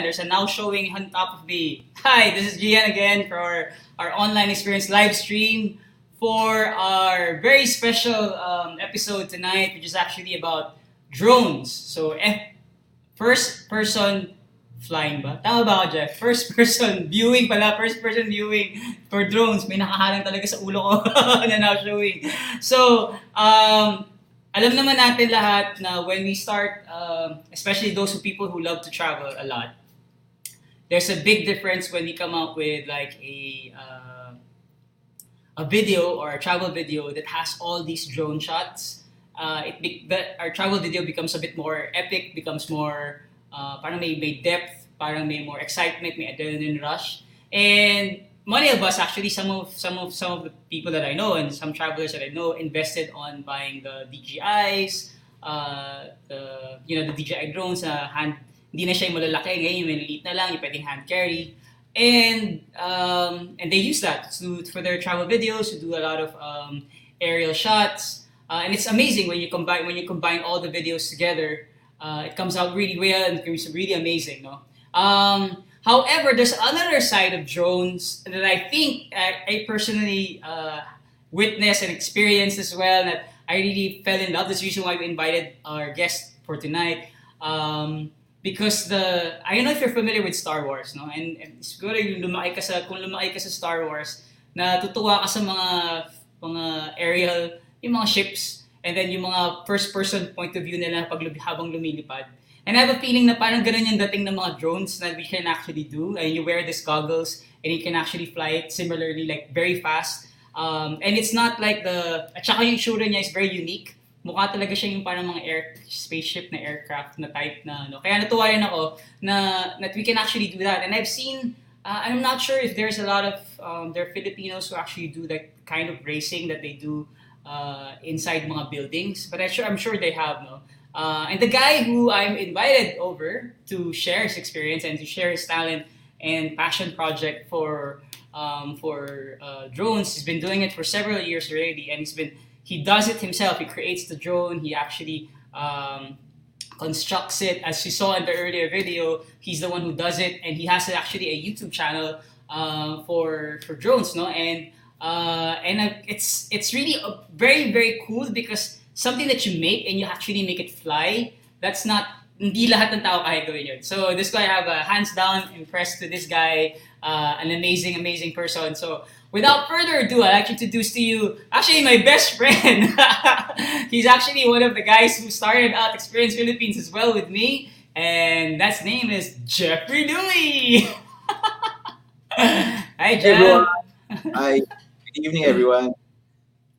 There's a now showing on top of me. Hi, this is Gian again for our, online experience live stream for our very special um, episode tonight, which is actually about drones. So, F- first person flying ba? Tama ba ako, Jeff? First person viewing pala, first person viewing for drones. May nakahalang talaga sa ulo ko na now showing. So, um, alam naman natin lahat na when we start, um, especially those who people who love to travel a lot, there's a big difference when you come up with like a uh, a video or a travel video that has all these drone shots. Uh, it be- that our travel video becomes a bit more epic, becomes more uh, parang may, may depth, parang may more excitement, may adrenaline rush. And many of us actually some of some of some of the people that I know and some travelers that I know invested on buying the DJIs, uh, the you know the DJI drones na hand hindi na siya yung malalaki ngayon yung maliliit na lang yung pwedeng hand carry and um, and they use that to for their travel videos to do a lot of um, aerial shots uh, and it's amazing when you combine when you combine all the videos together uh, it comes out really well and it's really amazing no um, however there's another side of drones that I think I, I personally uh, witnessed and experienced as well that I really fell in love. That's the reason why we invited our guest for tonight. Um, because the I don't know if you're familiar with Star Wars, no? And, and siguro yung lumaki ka sa kung lumaki ka sa Star Wars, natutuwa ka sa mga mga aerial, yung mga ships, and then yung mga first person point of view nila pag habang lumilipad. And I have a feeling na parang ganun yung dating ng mga drones that we can actually do. And you wear these goggles and you can actually fly it similarly, like very fast. Um, and it's not like the, at saka yung shooter niya is very unique. Mukha talaga siya yung parang mga air, spaceship na aircraft na type na ano. Kaya natuwa rin ako na that we can actually do that. And I've seen, uh, I'm not sure if there's a lot of, um, there are Filipinos who actually do that kind of racing that they do uh, inside mga buildings. But I'm sure, I'm sure they have, no? Uh, and the guy who I'm invited over to share his experience and to share his talent and passion project for um, for uh, drones. He's been doing it for several years already, and he's been he does it himself. He creates the drone. He actually um, constructs it. As you saw in the earlier video, he's the one who does it, and he has actually a YouTube channel uh, for for drones. No, and uh, and uh, it's it's really uh, very very cool because something that you make and you actually make it fly. That's not hindi lahat ng tao kaya gawin yun. So this guy I have a hands down impressed to this guy, uh, an amazing amazing person. So without further ado, I'd like to introduce to you actually my best friend. He's actually one of the guys who started out Experience Philippines as well with me, and that's name is Jeffrey Dewey. Hi, Hey Jeff. everyone. Hi. Good evening, everyone.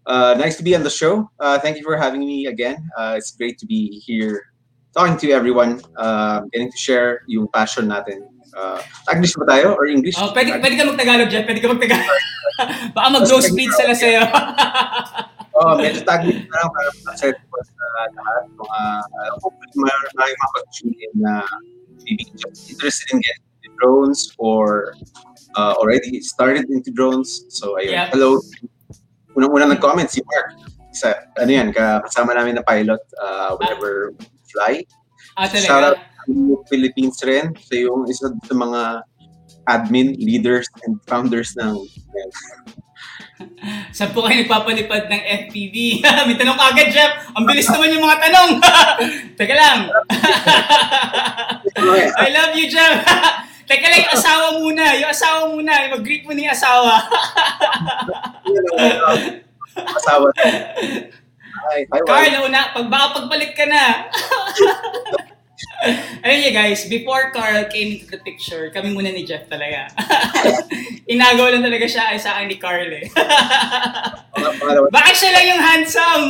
Uh, nice to be on the show. Uh, thank you for having me again. Uh, it's great to be here talking to everyone, uh, getting to share yung passion natin. Uh, English ba tayo or English? Oh, pwede, pwede ka magtagalog, Jeff. Pwede ka magtagalog. Baka mag-go speed sila sa'yo. Oh, medyo Taglish na lang para ko sa lahat. Mga, uh, hopefully, mar- maraming mapag-tune in na maybe just interested in getting into drones or uh, already started into drones. So, ayun. Yeah. Hello. Unang-unang nag-comment si Mark. Sa, ano yan, ka- kasama namin na pilot uh, whenever we fly. ah, Shout talaga. out to Philippines rin. So, yung isa sa mga admin, leaders, and founders ng Saan po kayo nagpapalipad ng FPV? May tanong ka agad, Jeff. Ang bilis naman yung mga tanong. Teka lang. I love you, Jeff. Teka lang, yung asawa muna. Yung asawa muna. Yung mag-greet mo ni asawa. asawa. Hi, hi, Carl, una, pag baka pagbalik ka na. Ayun niya guys, before Carl came into the picture, kami muna ni Jeff talaga. Inagaw lang talaga siya ay sa akin ni Carl eh. Bakit siya lang yung handsome?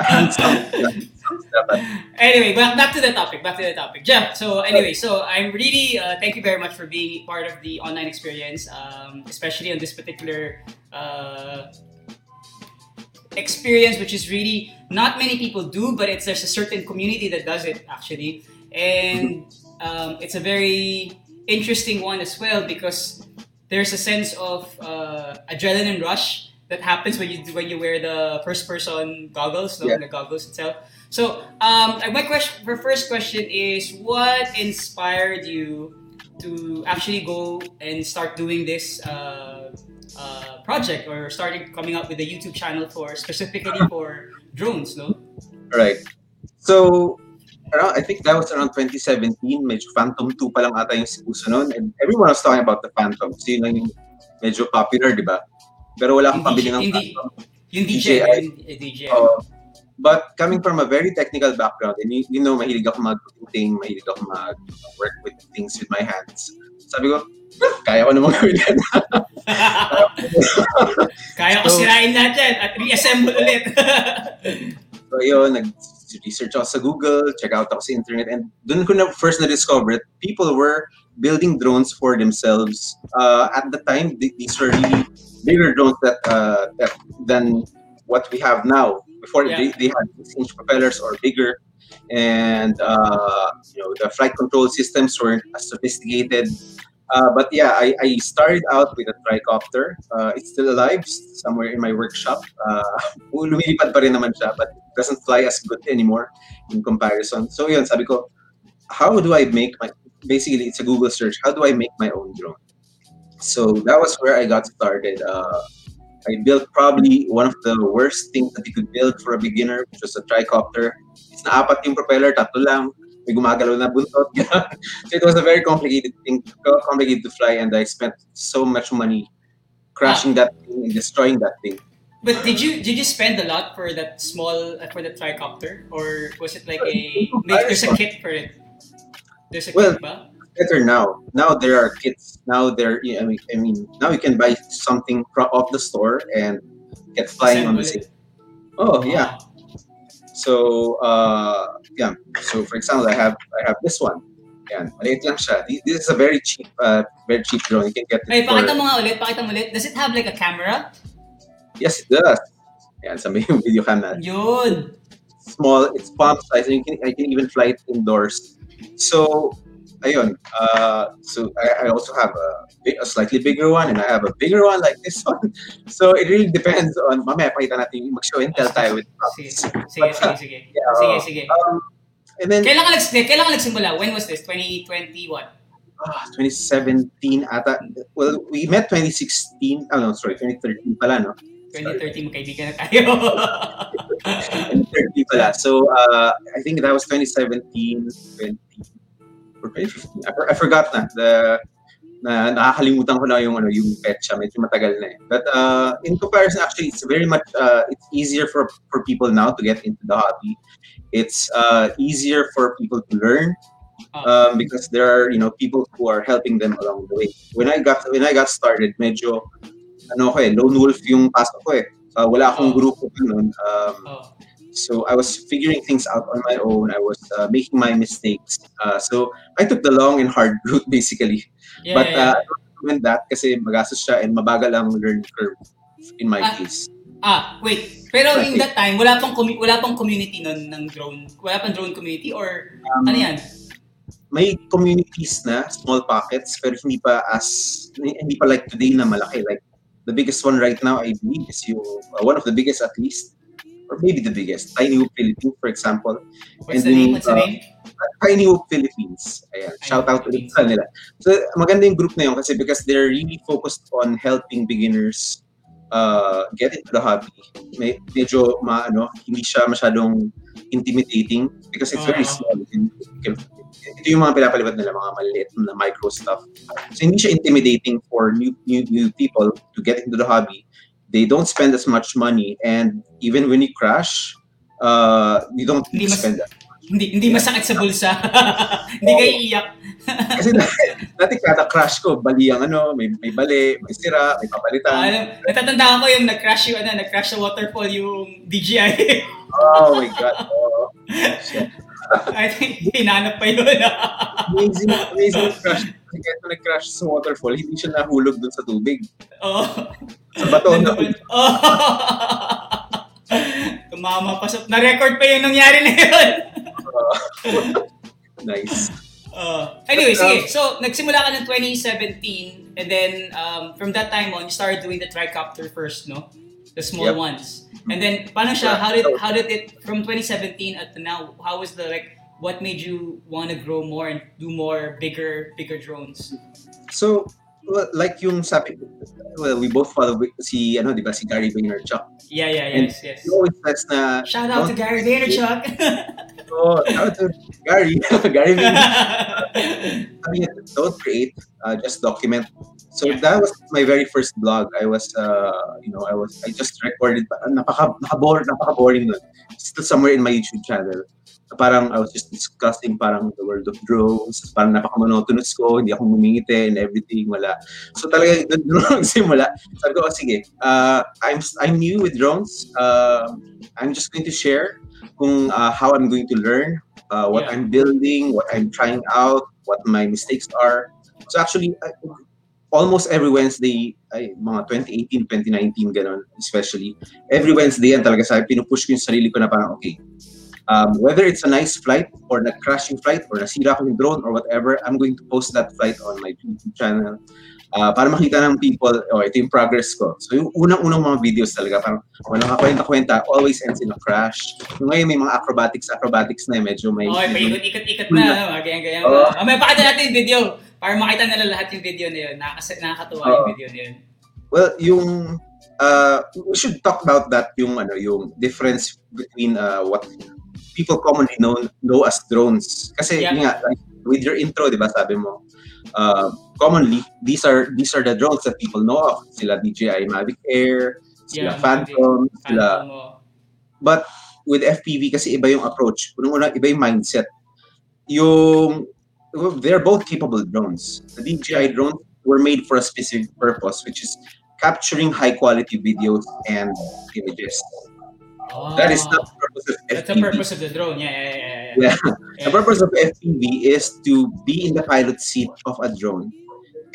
handsome. Anyway, back, back to the topic. Back to the topic. Jeff, so anyway, so I'm really, uh, thank you very much for being part of the online experience, um, especially on this particular uh, experience, which is really not many people do, but it's there's a certain community that does it actually, and um, it's a very interesting one as well because there's a sense of uh, adrenaline rush that happens when you when you wear the first person goggles, no, Yeah. the goggles itself. So, um, my question, my first question is, what inspired you to actually go and start doing this uh, uh, project or started coming up with a YouTube channel for specifically for drones, no? Right. So, around, I think that was around 2017. Medyo Phantom 2 pa lang ata yung uso noon. And everyone was talking about the Phantom. So, yun lang yung medyo popular, di ba? Pero wala akong pabili ng Phantom. Yung DJ, DJI. yung DJ. Uh, but coming from a very technical background, and you, you know, mahilig ako mag-thing, mahilig ako mag-work with things with my hands. Sabi ko, kaya ko namang gawin yan. Kaya ko So- sirain lahat yan at reassemble ulit. So yun, nag-research ako sa Google, check out ako sa internet, and dun ko na first na-discover it, people were building drones for themselves. Uh, at the time, these were really bigger drones that, uh, that than what we have now. Before, Yeah. they, they had 6-inch propellers or bigger, and uh, you know the flight control systems weren't as sophisticated. Uh, but yeah, I, I started out with a tricopter. Uh, it's still alive somewhere in my workshop. Uh, lumilipad pa rin naman siya, but it doesn't fly as good anymore in comparison. So yun, sabi ko, how do I make my, basically it's a Google search, how do I make my own drone? So that was where I got started. Uh, I built probably one of the worst things that you could build for a beginner, which was a tricopter. It's na apat yung propeller, tatlo lang. May gumagalaw na buntot. so it was a very complicated thing, complicated to fly, and I spent so much money crashing that thing and destroying that thing. But did you did you spend a lot for that small uh, for the tricopter or was it like a there's a kit for it? There's a Well, kit ba? better now. Now there are kits. Now there, I mean, I mean, now you can buy something fro- off the store and get flying on the same. Oh yeah. So uh, yeah. So for example, I have I have this one. Yan, maliit lang siya. Thi- This is a very cheap, uh, very cheap drone. You can get it Ay, for, pakita mo nga ulit, pakita mo ulit. Does it have like a camera? yes, it does. Yan, sabi yung video cam natin. Yun. small, it's palm size, and you can I can even fly it indoors. So, ayun. Uh, so I, I also have a, big, a slightly bigger one, and I have a bigger one like this one. So it really depends on. Mamaya pakita natin mag-show and tell tayo with Sige, props. sige, sige, sige. Yeah, Sige, uh, sige. Um, and then Kailan ka, nags- kailan ka nagsimula? When was this? 2020 what? ah, 2017 ata. Well, we met 2016. Oh no, sorry, 2013 pala, no? 2013 magkaibigan na tayo. 2013 pala. So uh, I think that was 2017, 20 or 2015. I, I forgot na. The na nakakalimutan ko na yung ano yung petsa medyo matagal na eh. But uh, in comparison actually it's very much uh, it's easier for for people now to get into the hobby. It's uh, easier for people to learn um, because there are you know people who are helping them along the way. When I got when I got started medyo ano ko eh lone wolf yung pasok ko eh. Uh, wala akong Oh. grupo pa noon. Um, oh. So I was figuring things out on my own. I was uh, making my mistakes. Uh, so I took the long and hard route basically. Yeah, But yeah, uh, I don't recommend that kasi magastos siya and mabagal ang learning curve in my Ah. case. Ah, wait. Pero in that time, wala pang commu- wala pang community nun ng drone. Wala pang drone community or Um, ano yan? May communities na, small pockets, pero hindi pa as, hindi pa like today na malaki. Like the biggest one right now, I believe, is yung, uh, one of the biggest at least, or maybe the biggest, Tiny Hoop Philippines, for example. What's and the name? What's the uh, name? Tiny Hoop Philippines. Ayan, Tiny shout out ulit sa nila. So, maganda yung group na yun kasi because they're really focused on helping beginners uh, get into the hobby. May, medyo, ma, ano, hindi siya masyadong intimidating because it's very Oo. small. And ito yung mga pinapalipad nila, mga maliit na micro stuff. So, hindi siya intimidating for new, new, new people to get into the hobby. They don't spend as much money and even when you crash, uh, you don't Hindi mas- spend that Hindi hindi masakit sa bulsa. hindi kayo iiyak. Kasi dati, kada crash ko, bali ang ano, may, may bali, may sira, may papalitan. Alam, natatandaan ko yung nag-crash yung ano, nag-crash sa waterfall yung DJI. Oh my God. Oh. I think hinanap pa yun. Amazing, amazing crash. Kasi kahit na nag-crash sa waterfall, hindi siya nahulog dun sa tubig. Oo. Sa bato na Oh. Tumama pa sa... Na-record pa yung nangyari na yun. Nice. Uh, anyway, But, um, sige. So, nagsimula ka ng 2017 and then um, from that time on, you started doing the tricopter first, no? the small Yep. ones. And then, paano siya? How did how did it from 2017 up to now? How was the like? What made you want to grow more and do more bigger bigger drones? So, well, like yung sabi, well, we both follow si, ano, di ba, si Gary Vaynerchuk. Yeah, yeah, And yes, yes. He always says na, Shout out to Gary Vaynerchuk. Oh, shout out to Gary. Gary Vaynerchuk. Don't create, uh, just document. So Yeah. that was my very first blog. I was, uh, you know, I was, I just recorded, napaka, napaka, napaka-boring nun. Still somewhere in my YouTube channel. Parang I was just discussing parang the world of drones. Parang napaka-monotonous ko, hindi ako humingiti and everything, wala. So talaga, doon doon ako nagsimula. Sabi ko, oh, sige, uh, I'm, I'm new with drones. Uh, I'm just going to share kung uh, how I'm going to learn, uh, what Yeah. I'm building, what I'm trying out, what my mistakes are. So actually, I, almost every Wednesday, ay, mga 2018, 2019, ganun, especially, every Wednesday yan talaga sa pinupush ko yung sarili ko na parang, okay, um, whether it's a nice flight or na-crash yung flight or nasira ko yung drone or whatever, I'm going to post that flight on my YouTube channel uh, para makita ng people, oh, ito yung progress ko. So yung unang-unang mga videos talaga, parang walang kakwenta-kwenta, always ends in a crash. Yung ngayon may mga acrobatics, acrobatics na eh, medyo may... Okay, paikot-ikot-ikot na, ganyan-ganyan. Oo. Oh. may pakita natin yung video para makita nila lahat yung video na yun. Nakaka- nakakatuwa yung Oo. video na yun. Well, yung uh, we should talk about that yung ano yung difference between uh, what people commonly know know as drones. Kasi Yeah. nga like, with your intro, 'di ba, sabi mo uh, commonly these are these are the drones that people know of. Sila DJI Mavic Air, sila Yeah, Phantom, sila Phantom mo. But with FPV kasi iba yung approach. Unang-una, iba yung mindset. Yung, they're both capable drones. The DJI drones were made for a specific purpose, which is capturing high-quality videos and images. Oh, That is not the purpose of That's the FPV. purpose of the drone. Yeah, yeah, yeah. yeah, Yeah. yeah. The purpose of FPV is to be in the pilot seat of a drone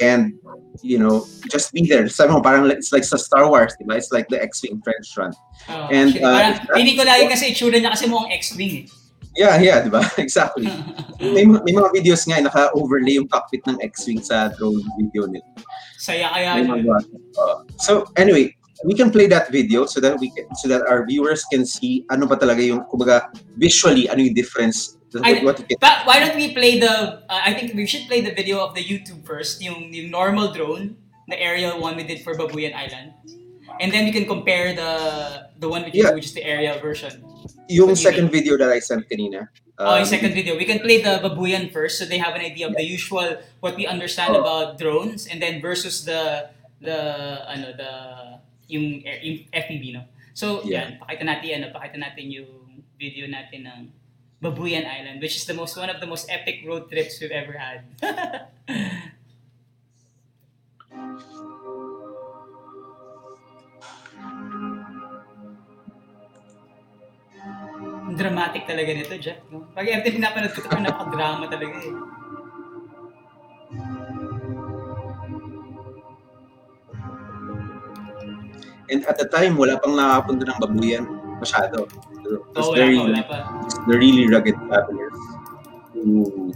and you know just be there. Mo parang it's like sa Star Wars, diba? It's like the X-wing trench run. Oh, And, uh, parang, feeling ko lagi kasi itsura niya kasi mukhang X-Wing eh. Yeah, yeah, diba? Exactly. may, may mga videos nga eh, naka-overlay yung cockpit ng X-Wing sa drone video nila. Saya kaya May mga- uh, so anyway, we can play that video so that we can so that our viewers can see ano ba talaga yung kumbaga visually ano yung difference I- what you can But why don't we play the, uh, I think we should play the video of the YouTube first, yung, yung normal drone, the aerial one we did for Babuyan Island. And then we can compare the the one you, Yeah. which is the aerial version. yung second video that I sent kanina. oh, um, yung second video. We can play the Babuyan first so they have an idea of the usual, what we understand Oh. about drones, and then versus the, the, ano, the, yung, yung FPV, no? So, Yeah. yan, pakita natin, ano, pakita natin yung video natin ng Babuyan Island, which is the most, one of the most epic road trips we've ever had. Dramatic talaga nito, Jeff. No? Pag every pinapanood ko ito, napaka-drama talaga eh. And at the time wala pang nakapunta ng babuyan masyado. So, it was Oo, wala very pa, wala pa. the really rugged travelers who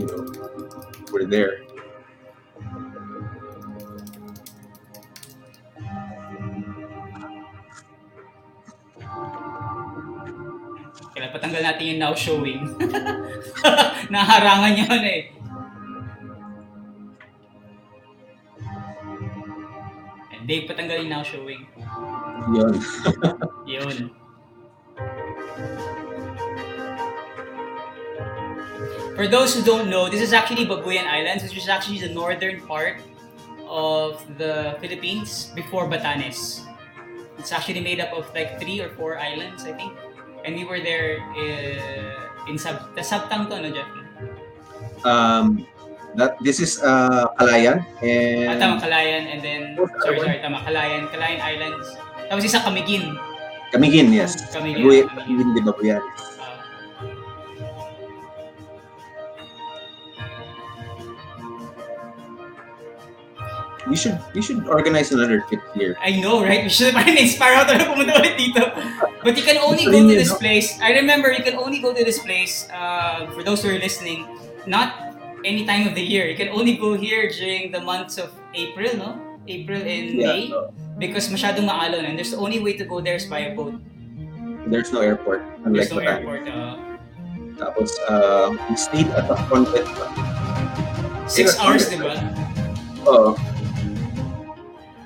you know were there. Kailan patanggal natin yung now showing. Naharangan yun eh. Dave, patanggal yung now showing. Yun. Yun. For those who don't know, this is actually Babuyan Islands, which is actually the northern part of the Philippines before Batanes. It's actually made up of like three or four islands, I think. And we were there uh, in Sab... The Sabtang to, no, Jeffrey? Um, that this is uh, Kalayan Ah, and tama, Kalayan, and then... Sorry, sorry, tama, Kalayan. Kalayan Islands. Tapos isa Camiguin. Camiguin, yes. Camiguin. Babuy- Camiguin. Camiguin de Babuyan. Ah. We should we should organize another trip here. I know, right? We should parang na-inspire ako talaga pumunta ulit dito. But you can only go to this place. I remember you can only go to this place, uh, for those who are listening, not any time of the year. You can only go here during the months of April, no? April and Yeah, May so because masyadong maalon and there's the only way to go there is by a boat. there's no airport, unlike There's no Bataan. airport. Uh, Tapos, uh, we stayed at a convent. six Yeah, hours, di ba? Oo.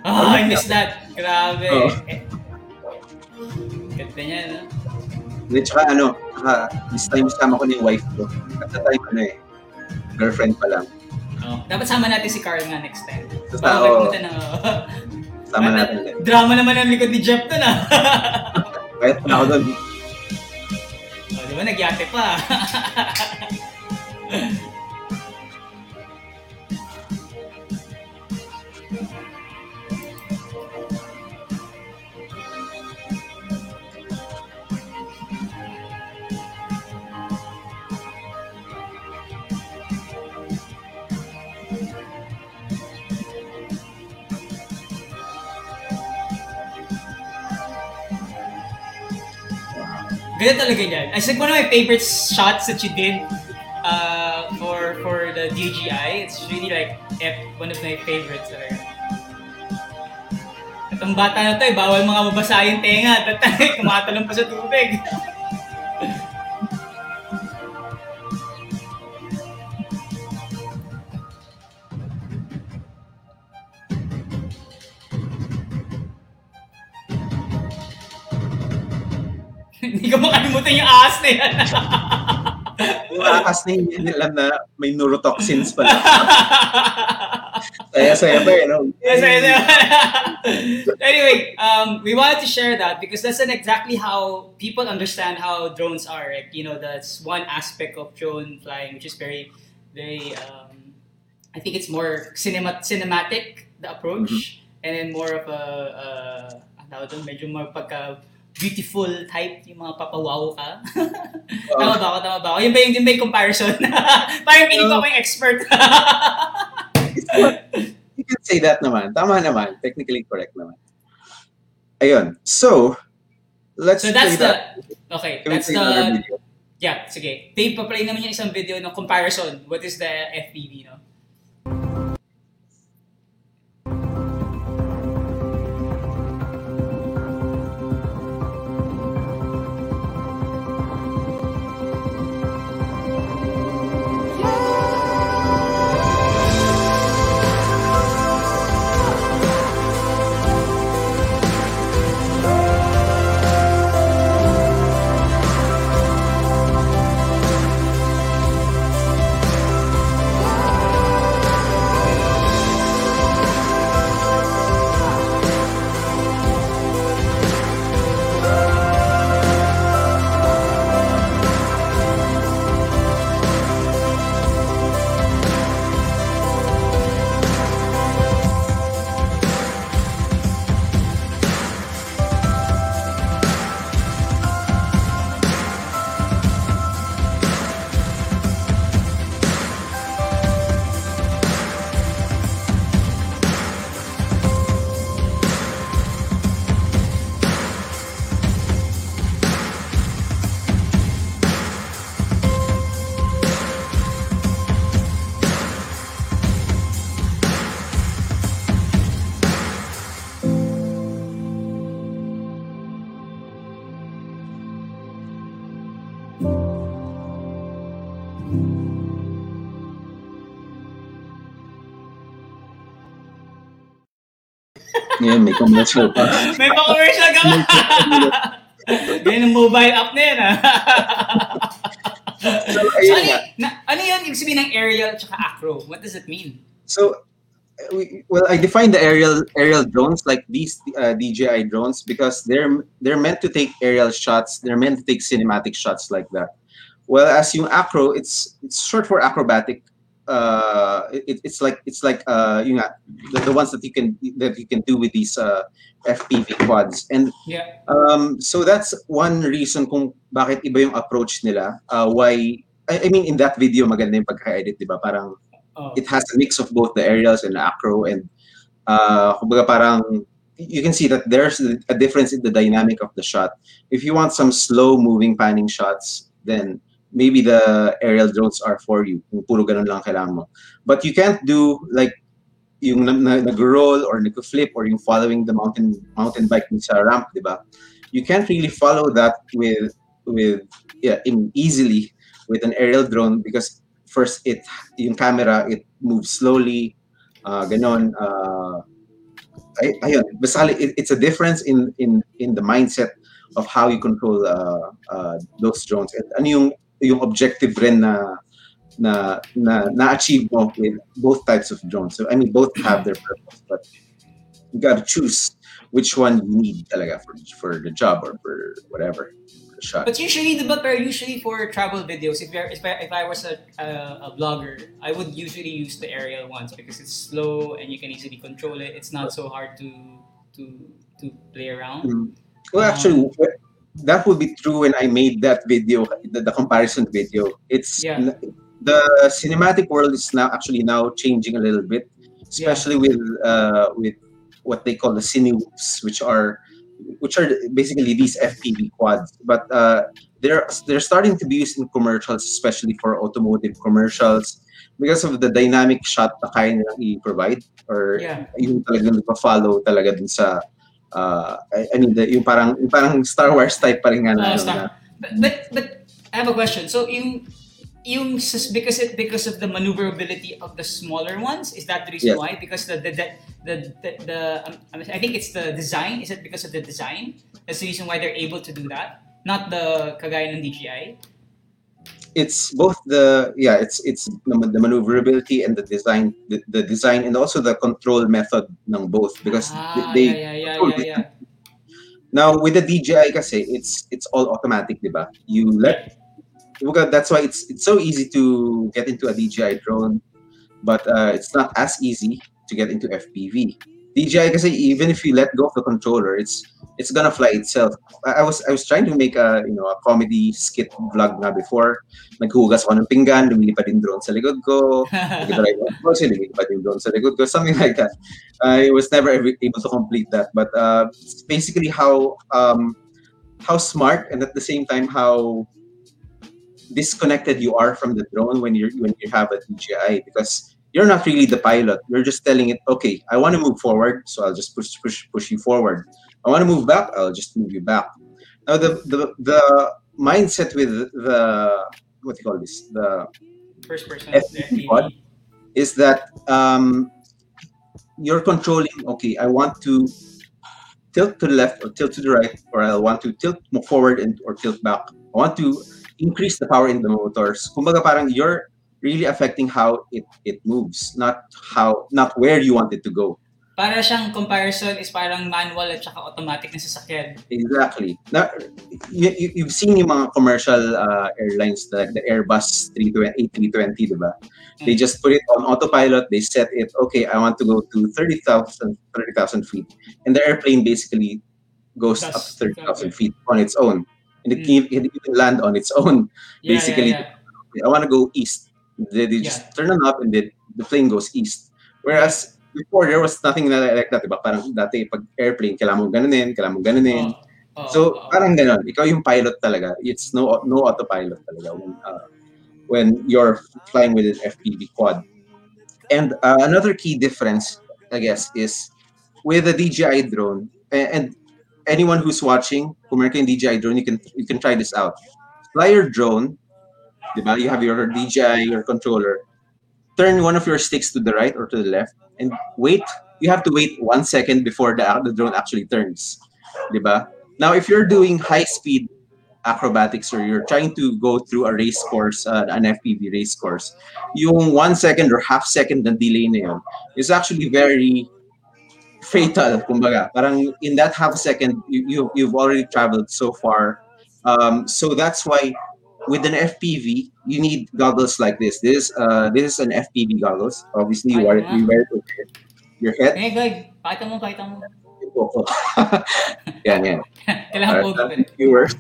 Ah, I miss that. Grabe. Oo. Eh, Ganda niya, no? Hindi, tsaka ano, tsaka this time sama ko yung wife ko. At the time, ano eh, girlfriend pa lang. Oh, dapat sama natin si Carl nga next time. So, Baka pumunta ng... sama natin ulit. Drama naman ang likod ni Jeff dun ah. Kahit pa ako doon, oh, di ba, nagyate pa. Ganda talaga yan. I think one of my favorite shots that you did uh, for for the DJI, it's really like one of my favorites talaga. Itong bata na to eh, bawal mga mabasa yung tenga. Tatay, kumatalong pa sa tubig. makalimutan yung ahas na yan. yung akas na alam na may neurotoxins pala. Saya-saya pa eh, no? Yes, yes, yes. anyway, um, we wanted to share that because that's an exactly how people understand how drones are. You know, that's one aspect of drone flying, which is very, very. Um, I think it's more cinema cinematic the approach, and then more of a, uh, medyo more pagka beautiful type, yung mga papawaw ka. tama ba ako? Tama ba ako? Yun ba yung, yun ba yung comparison? Parang piling ko ako yung expert. you can say that naman. Tama naman. Technically correct naman. Ayun. So, let's so that's play that. the, okay, Can that's the? Yeah, sige. Dave, pa-play naman yung isang video ng comparison. What is the FPV, no? Ngayon, may commercial pa. May pa-commercial ka ba? Ganyan ang mobile app na yan, ah. so, so, ano, na, ano yun ibig sabihin ng aerial at saka acro? What does it mean? So, we, well, I define the aerial aerial drones like these uh, DJI drones because they're they're meant to take aerial shots. They're meant to take cinematic shots like that. Well, as yung acro, it's it's short for acrobatic. Uh, it, it's like it's like uh, yung nga, the, the ones that you can that you can do with these uh, FPV quads. And Yeah. um, so that's one reason kung bakit iba yung approach nila. Uh, why I, I mean in that video maganda yung pagka-edit, 'di ba? Parang Oh. it has a mix of both the aerials and the acro and uh kumbaga parang you can see that there's a difference in the dynamic of the shot. If you want some slow moving panning shots, then maybe the aerial drones are for you. Kung puro ganun lang kailangan mo. But you can't do like yung na, na, nag-roll or nag-flip or yung following the mountain mountain bike sa ramp, di ba? You can't really follow that with with yeah, in easily with an aerial drone because first it yung camera it moves slowly uh, ganon uh, ay, ayun basically it, it's a difference in in in the mindset of how you control uh, uh, those drones and ano yung yung objective rin na na na na-achieve mo with both types of drones. So I mean both have their purpose but you got to choose which one you need talaga for for the job or for whatever for the shot. But usually, the but usually for travel videos, if, if, I, if I was a, a, a blogger, I would usually use the aerial ones because it's slow and you can easily control it. It's not so hard to to to play around. Mm. Well, actually, that would be true when I made that video, the, the comparison video. It's Yeah. the cinematic world is now actually now changing a little bit, especially with uh, with what they call the cine whoops, which are which are basically these FPV quads. But uh, they're they're starting to be used in commercials, especially for automotive commercials, because of the dynamic shot na kaya nilang i-provide or Yeah. yung talagang nagpa-follow talaga dun sa uh, I, I mean the, yung parang yung parang Star Wars type pa rin nga na, ano, Star- na But, but but I have a question. So yung yung because it because of the maneuverability of the smaller ones is that the reason Yes. why? Because the the the the, the, the um, I think it's the design. Is it because of the design? That's the reason why they're able to do that? Not the kagaya ng DJI it's both the yeah it's it's the, maneuverability and the design the, the design and also the control method ng both because ah, they yeah yeah yeah yeah, now with the DJI kasi it's it's all automatic diba you let that's why it's it's so easy to get into a DJI drone but uh, it's not as easy to get into FPV DJI kasi even if you let go of the controller it's it's gonna fly itself. I, I was I was trying to make a you know a comedy skit vlog nga before. Naghugas ako ng pinggan lumilipad yung drone sa likod ko. Nag-drive ako kasi lumilipad yung drone sa likod ko. Something like that. I was never able to complete that. But uh, it's basically how um, how smart and at the same time how disconnected you are from the drone when you're when you have a DJI because you're not really the pilot. You're just telling it, okay, I want to move forward, so I'll just push push push you forward. I want to move back, I'll just move you back. Now the the the mindset with the what do you call this? The first person is that um, you're controlling. Okay, I want to tilt to the left or tilt to the right, or I want to tilt forward and or tilt back. I want to increase the power in the motors. Kumbaga parang you're really affecting how it it moves, not how not where you want it to go. para siyang comparison is parang manual at saka automatic na sasakyan Exactly. Now, you, you, you've seen yung mga commercial uh, airlines like the Airbus 320, A320, diba? They just put it on autopilot. They set it, okay, I want to go to 30,000 30,000 feet. And the airplane basically goes up to 30,000 feet on its own. And it, Mm. can, it can land on its own. Yeah, Basically, yeah, yeah. I want to go east. They, they just turn them up and then the plane goes east. Whereas before, there was nothing na like that, diba? Parang dati, pag airplane, kailangan mo ganunin, kailangan mo ganunin. Oo, So oo, oo. parang gano'n, ikaw yung pilot talaga. It's no no autopilot talaga when uh, when you're flying with an FPV quad. And uh, another key difference, I guess, is with a DJI drone. a- And anyone who's watching, meron kayong DJI drone, you can you can try this out. Fly your drone, You have your DJI, your controller. Turn one of your sticks to the right or to the left, and wait. You have to wait one second before the the drone actually turns, di ba? Now, if you're doing high speed acrobatics or you're trying to go through a race course, uh, an FPV race course, yung one second or half second na delay na yun is actually very fatal, kumbaga. Parang in that half second, you, you, you've already traveled so far. Um, so that's why with an FPV, you need goggles like this. This is, uh, this is an FPV goggles. Obviously, you wear it, you wear it over your head. Eh, Greg, pakita mo, pakita mo. yan, yan. Kailangan Para pogi sa pa rin. viewers.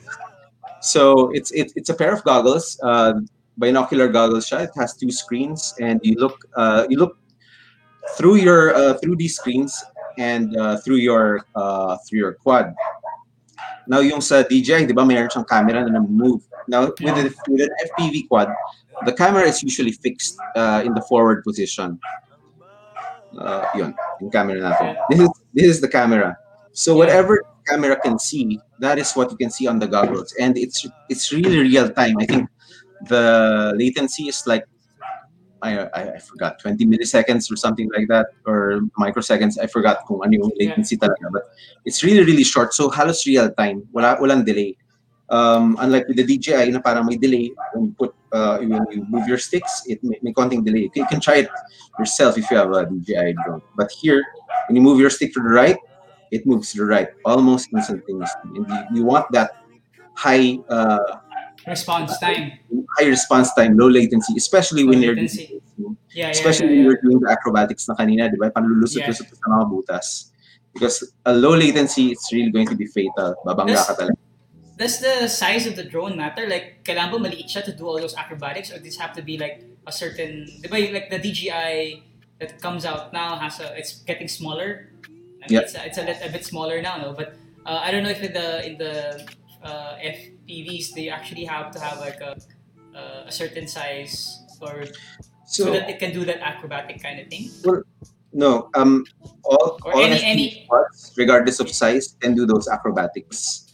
So it's it's it's a pair of goggles, uh, binocular goggles. Siya. It has two screens, and you look uh, you look through your uh, through these screens and uh, through your uh, through your quad. Now yung sa DJI, di ba, mayroon siyang camera na move. Now with, the, with an FPV quad, the camera is usually fixed uh, in the forward position. Uh, yun, yung camera natin. This is, this is the camera. So whatever camera can see, that is what you can see on the goggles. And it's it's really real time. I think the latency is like I, I, I forgot 20 milliseconds or something like that or microseconds I forgot kung ano yung latency talaga but it's really really short so halos real time wala walang delay um, unlike with the DJI na parang may delay when you put uh, when you move your sticks it may, may konting delay you can try it yourself if you have a DJI drone but here when you move your stick to the right it moves to the right almost instantaneously and you, you want that high uh, response time. high response time, low latency, especially when Low you're latency. Yeah, yeah, especially yeah, when yeah. you're doing the acrobatics na kanina, di ba? Panlulusot-lusot sa mga butas. Because a low latency, it's really going to be fatal. Babangga ka talaga. Does the size of the drone matter? Like, kailangan ba maliit siya to do all those acrobatics? Or does have to be like a certain, di ba, like the DJI that comes out now has a, it's getting smaller. I mean, Yeah. it's, a, it's a, a bit smaller now, no? But uh, I don't know if in the, in the uh, FPVs, they actually have to have like a, uh, a certain size or so, So, that it can do that acrobatic kind of thing. Well, no, um, all, Or all any- any- parts, regardless of size, can do those acrobatics.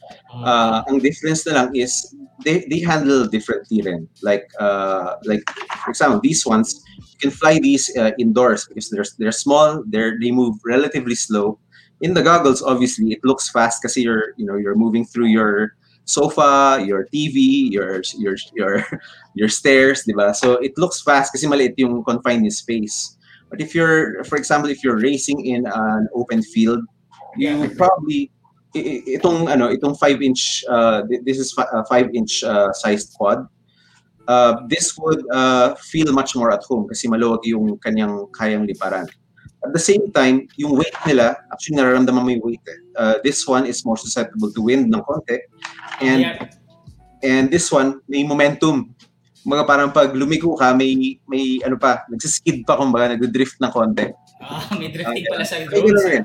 Uh, ang difference na lang is they, they handle differently rin. Like, uh, like for example, these ones, you can fly these uh, indoors because they're, they're small, they're, they move relatively slow. In the goggles, obviously, it looks fast kasi you're, you know, you're moving through your sofa, your TV, your, your, your, your stairs, di ba? So it looks fast kasi maliit yung confined space. But if you're, for example, if you're racing in an open field, you Yeah. probably itong ano itong 5 inch uh, thi- this is 5 inch uh, sized quad. Uh, this would uh, feel much more at home kasi maluwag yung kanyang kayang liparan. At the same time yung weight nila actually nararamdaman mo yung weight eh. uh, this one is more susceptible to wind ng konti. And yeah. and this one may momentum. Mga parang pag lumigo ka may may ano pa nagsiskid pa kumbaga nagdrift ng konti. Ah, may drifting pala sa rin.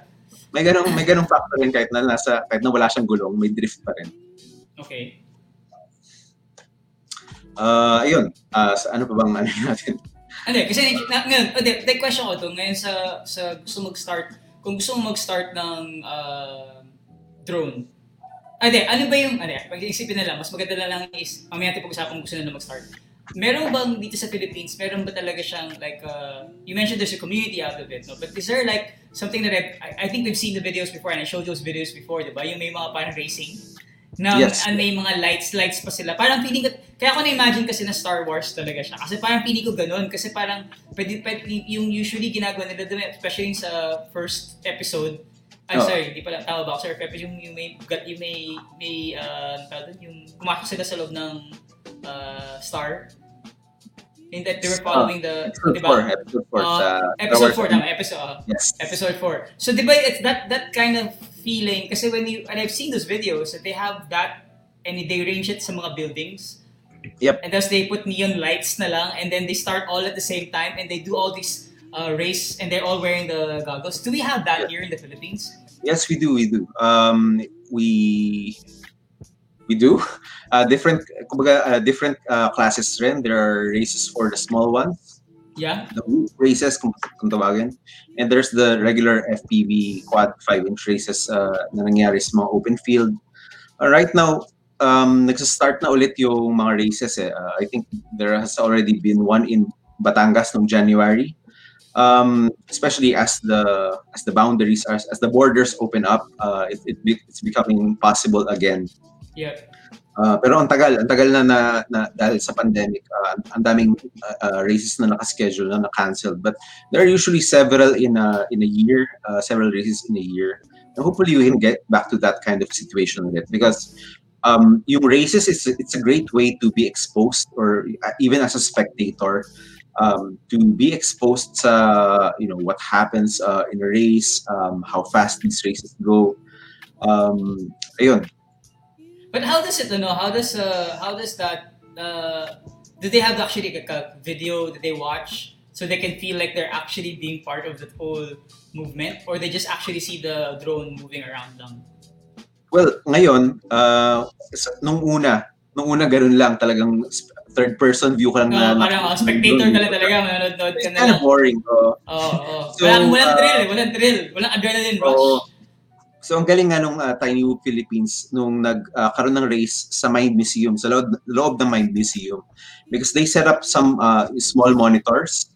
May ganung may ganung factor rin kahit na nasa kahit na wala siyang gulong, may drift pa rin. Okay. Ah, ayun. Ah, sa ano pa bang ano natin? Hindi, kasi na, ngayon, hindi, the question ko to, ngayon sa, sa gusto mag-start, kung gusto mo mag-start ng ah, drone, ah, hindi, ano ba yung, ano, pag-iisipin na lang, mas maganda na lang is, mamaya natin pag-usapan kung gusto na mag-start. Meron bang dito sa Philippines, meron ba talaga siyang like, uh, you mentioned there's a community out of it, no? But is there like something that I've, I, I think we've seen the videos before and I showed those videos before, di ba? Yung may mga parang racing, na Yes. and may mga lights, lights pa sila. Parang feeling ko, kaya ako na-imagine kasi na Star Wars talaga siya. Kasi parang feeling ko ganun. Kasi parang, pwede, pwede, yung usually ginagawa nila, dun, especially sa first episode, ay Oh. sorry, di pala tawag ba ako, sorry, episode, yung, yung may, yung may, may, uh, yung pumasok sila sa loob ng uh, star. In that they were following the, Episode 4, episode 4 Uh, sa episode 4, Wars. tama, episode, uh, Yes. episode 4. So, di ba, it's that that kind of feeling, kasi when you, and I've seen those videos, that they have that, and they range it sa mga buildings. Yep. And thus they put neon lights na lang, and then they start all at the same time, and they do all these uh, race, and they're all wearing the goggles. Do we have that here in the Philippines? Yes, we do, we do. Um we we do uh, different kumbaga uh, different uh, classes rin. There are races for the small ones, Yeah? the races kung, kung tawagin. And there's the regular FPV quad 5-inch races uh, na nangyari sa mga open field. Uh, right now, um, nagsastart na ulit yung mga races. Eh. Uh, I think there has already been one in Batangas noong January. Um, especially as the as the boundaries as, as the borders open up, uh, it, it be, it's becoming possible again. Yeah. Uh, pero ang tagal, ang tagal na, na, na dahil sa pandemic, uh, ang daming uh, uh, races na nakaschedule na na-cancelled. But there are usually several in a, in a year, uh, several races in a year. And hopefully we can get back to that kind of situation ulit because um, yung races, it's, it's a great way to be exposed or even as a spectator, um, to be exposed sa, you know, what happens uh, in a race, um, how fast these races go. Um, ayun, But how does it, ano, how does, uh, how does that, uh, do they have actually like a video that they watch so they can feel like they're actually being part of the whole movement or they just actually see the drone moving around them? Well, ngayon, uh, nung una, nung una ganun lang talagang third person view ka lang No, na parang oh, spectator ka lang talaga, manonood ka It's kind of boring. Oh. Oo, oo. So, Walang, walang uh, thrill, walang thrill. Walang adrenaline rush. Oo. So ang galing nga nung uh, Tiny Hoop Philippines nung nagkaroon ng race sa Mind Museum, sa loob, loob ng Mind Museum. Because they set up some uh, small monitors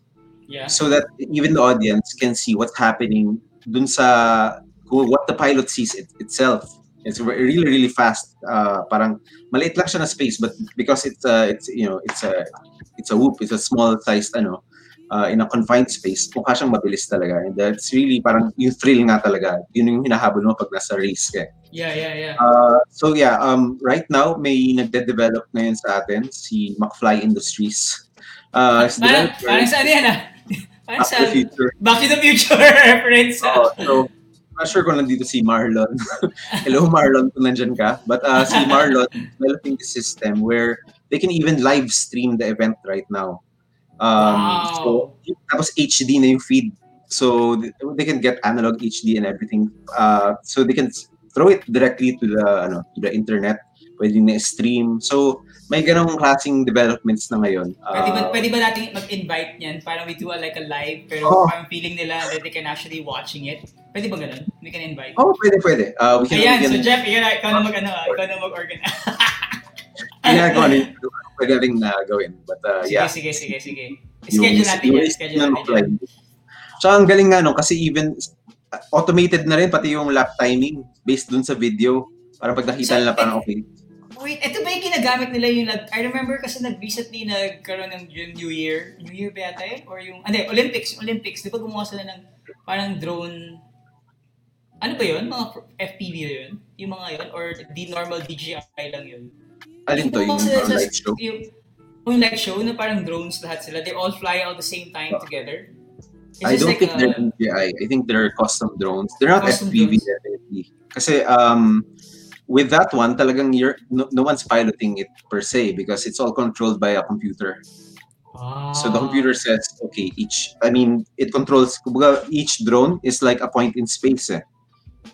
Yeah. so that even the audience can see what's happening dun sa what the pilot sees it, itself. It's re- really really fast. Uh, parang maliit lang siya na space but because it's uh, it's you know it's a it's a whoop, it's a small sized ano uh, in a confined space, mukha siyang mabilis talaga. And that's really parang yung thrill nga talaga. Yun yung hinahabol mo pag nasa race ka. eh. Yeah, yeah, yeah. Uh, so yeah, um, right now may nagde-develop ngayon sa atin si McFly Industries. Uh, is parang, parang sa ano yan ah? Parang Back sa to the Future. Back to the Future reference. ah. Oo, so, not sure kung nandito si Marlon. Hello Marlon, kung nandyan ka. But uh, si Marlon developing the system where they can even live stream the event right now. Um, Wow. So, tapos HD na yung feed. So, th- they can get analog HD and everything. Uh, so, they can throw it directly to the ano to the internet. Pwede na stream. So, may ganong klaseng developments na ngayon. Pwede ba, Uh, pwede ba natin mag-invite niyan? Parang we do a, like a live, pero Oo. parang feeling nila that they can actually watching it. Pwede ba ganun? We can invite. Oh, pwede, pwede. Uh, we can, Ayan, we can, so Jeff, ikaw na, ikaw na mag, ano, ah, ikaw na mag-organize. ginagawa na yung pwede nating na gawin. But uh, sige, yeah. sige, sige, sige. Schedule natin yung yan, schedule na natin yan. Tsaka ang galing nga no, kasi even uh, automated na rin pati yung lap timing based dun sa video. Para pag nakita So, nila parang eh, okay. Wait, ito ba yung ginagamit nila yung nag... I remember kasi nag-recently nagkaroon ng yung New Year. New Year ba yata yun? Or yung... Hindi, Olympics. Olympics. Di ba gumawa sila ng parang drone... Ano ba yun? Mga FPV yun? Yung mga yun? Or di normal DJI lang yun? Alin to, yung uh, live show? Yung, yung live show na parang drones lahat sila. They all fly out the same time together. It's I don't like think a- they're DJI. I think they're custom drones. They're not FPV definitely. Kasi um, with that one, talagang you're, no, no one's piloting it per se because it's all controlled by a computer. Ah. So the computer says, okay, each, I mean, it controls, each drone is like a point in space. Eh.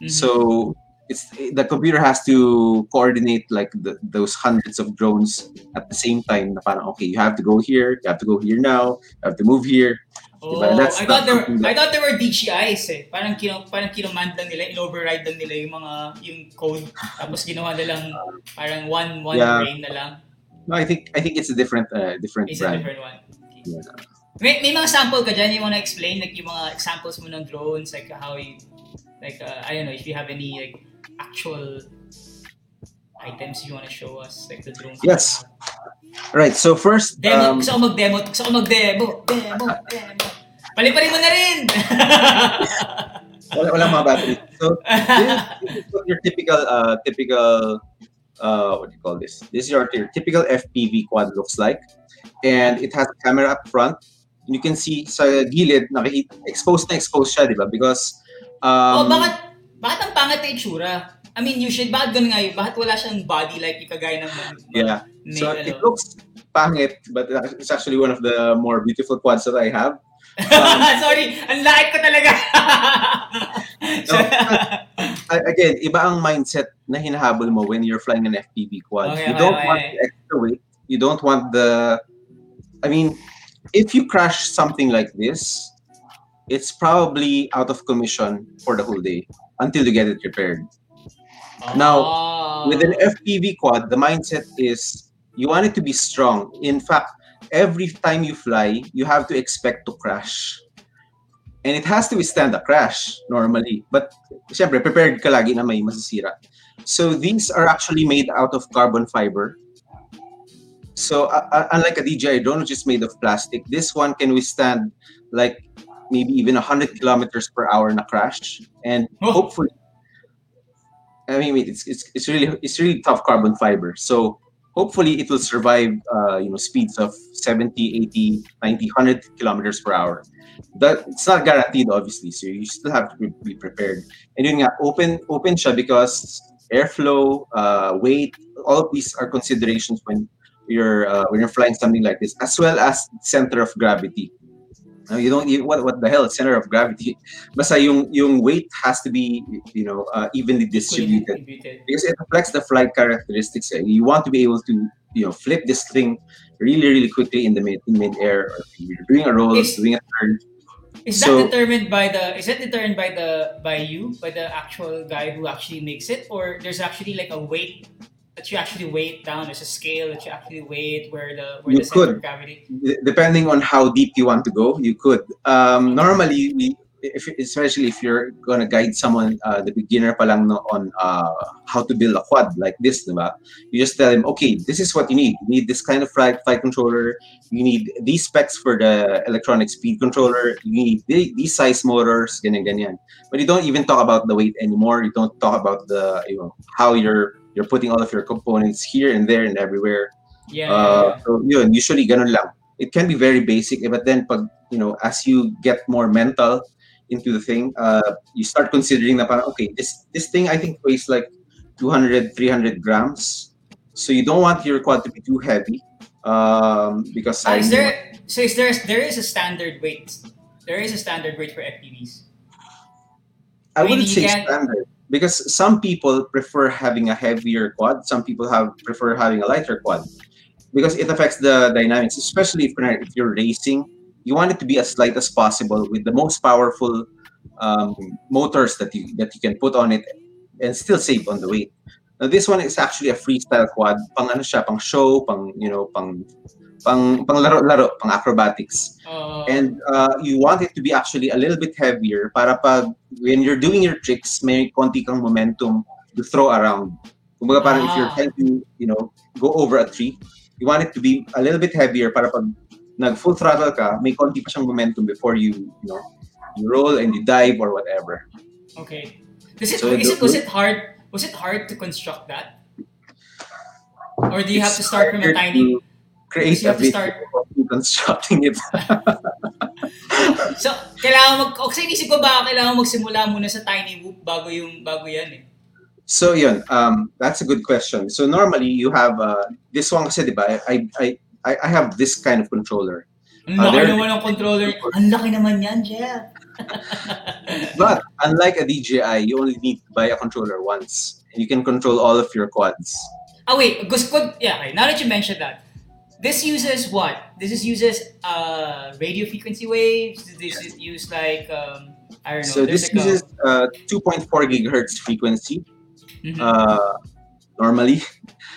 Mhm. So it's the computer has to coordinate like the, those hundreds of drones at the same time. Na parang okay, you have to go here, you have to go here now, you have to move here. Oh, Diba? That's- I thought there I that- thought there were DCIs eh. Parang kino parang kinommand lang nila, in-override lang nila yung mga yung code tapos ginawa nilang parang one one Yeah. brain na lang. No, I think I think it's a different uh, different It's a brand. different one. Okay. Yeah. May, may mga sample ka dyan, you wanna explain like yung mga examples mo ng drones, like how you, like uh, I don't know, if you have any like actual items you wanna show us, like the drones. Yes. Right. So first, Demo, um, gusto ko mag-demo, gusto ko mag-demo, demo, demo. Pali-pali mo na rin! wala, wala mga battery. So this, this is your typical uh, typical uh, what do you call this? This is your, your typical FPV quad looks like, and it has a camera up front. And you can see sa gilid nakikita exposed na exposed siya, di ba? Because oh, um, bakit, bakit ang pangit na itsura? I mean, usually, bakit ganun nga yun? Bakit wala siyang body like yung kagaya ng mga, Yeah. may, So ano? it looks pangit, but it's actually one of the more beautiful quads that I have. um, Sorry, ang lait ko talaga. No, I- again, iba ang mindset na hinahabol mo when you're flying an FPV quad. Okay, you okay, don't okay. want the extra weight. You don't want the. I mean, if you crash something like this, it's probably out of commission for the whole day until you get it repaired. Now, Oh. With an FPV quad, the mindset is you want it to be strong. In fact, every time you fly, you have to expect to crash. And it has to withstand a crash normally. But syempre, prepared ka lagi na may masisira. So these are actually made out of carbon fiber. So uh, unlike a DJI drone, which is made of plastic, this one can withstand like maybe even 100 kilometers per hour na crash. And Oh. hopefully, I mean, it's, it's, it's really it's really tough carbon fiber. So hopefully it will survive, uh, you know, speeds of 70, 80, 90, 100 kilometers per hour. That it's not guaranteed, obviously. So you still have to be, prepared. And yun nga, open open siya because airflow, uh, weight, all of these are considerations when you're uh, when you're flying something like this, as well as center of gravity. Now, you don't you, what what the hell center of gravity? Basta yung yung weight has to be you know uh, evenly distributed because it reflects the flight characteristics. eh. You want to be able to you know flip this thing really really quickly in the mid in mid air or you're doing a roll, Is- doing a turn. Is So- that determined by the? Is that determined by the by you by the actual guy who actually makes it, or there's actually like a weight that you actually weigh it down? There's a scale that you actually weigh it where the where You the center could. of gravity. D- depending on how deep you want to go, you could. Um, normally, we, if, especially if you're gonna guide someone, uh, the beginner pa lang no, on uh, how to build a quad like this, diba? You just tell him, okay, this is what you need. You need this kind of flight, flight controller. You need these specs for the electronic speed controller. You need the- these size motors, ganyan, ganyan. But you don't even talk about the weight anymore. You don't talk about the, you know, how you're you're putting all of your components here and there and everywhere. Yeah. Uh, yeah, so yun, usually ganun lang. It can be very basic, eh, but then pag, you know, as you get more mental into the thing, uh, you start considering na parang, okay, this this thing I think weighs like 200, 300 grams. So you don't want your quad to be too heavy. Um, because yeah. Ah, is there? So is there? There is a standard weight. There is a standard weight for FPVs. I wouldn't say standard because some people prefer having a heavier quad. Some people have prefer having a lighter quad because it affects the dynamics. Especially if if you're racing, you want it to be as light as possible with the most powerful um, motors that you that you can put on it and still save on the weight. Now this one is actually a freestyle quad. Pang ano siya, pang show, pang you know, pang pang pang laro-laro, pang acrobatics Uh, and uh, you want it to be actually a little bit heavier para pag when you're doing your tricks may konti kang momentum to throw around kumbaga parang if you're Ah. trying to you know go over a tree you want it to be a little bit heavier para pag nag full throttle ka may konti pa siyang momentum before you you know you roll and you dive or whatever okay. Does it, So is it was it hard? Was it hard to construct that? Or do you have to start from a tiny? to create a video start- of you constructing it So, kailangan mag... O, kasi inisip ko ba, kailangan magsimula muna sa tiny whoop bago yung, bago yan eh. So yun, um, that's a good question. So normally you have uh, this one kasi, di ba? I, I, I, I have this kind of controller. Ang Ah, laki there- naman ng controller. Ang laki naman yan, Jeff. But unlike a DJI, you only need to buy a controller once. And you can control all of your quads. Ah, wait. Gusto ko... Yeah. Now that you mentioned that. This uses what? This is uses uh, radio frequency waves? This is use like... Um, I don't know. So there's this like a- uses uh, 2.4 gigahertz frequency Mhm. uh, normally.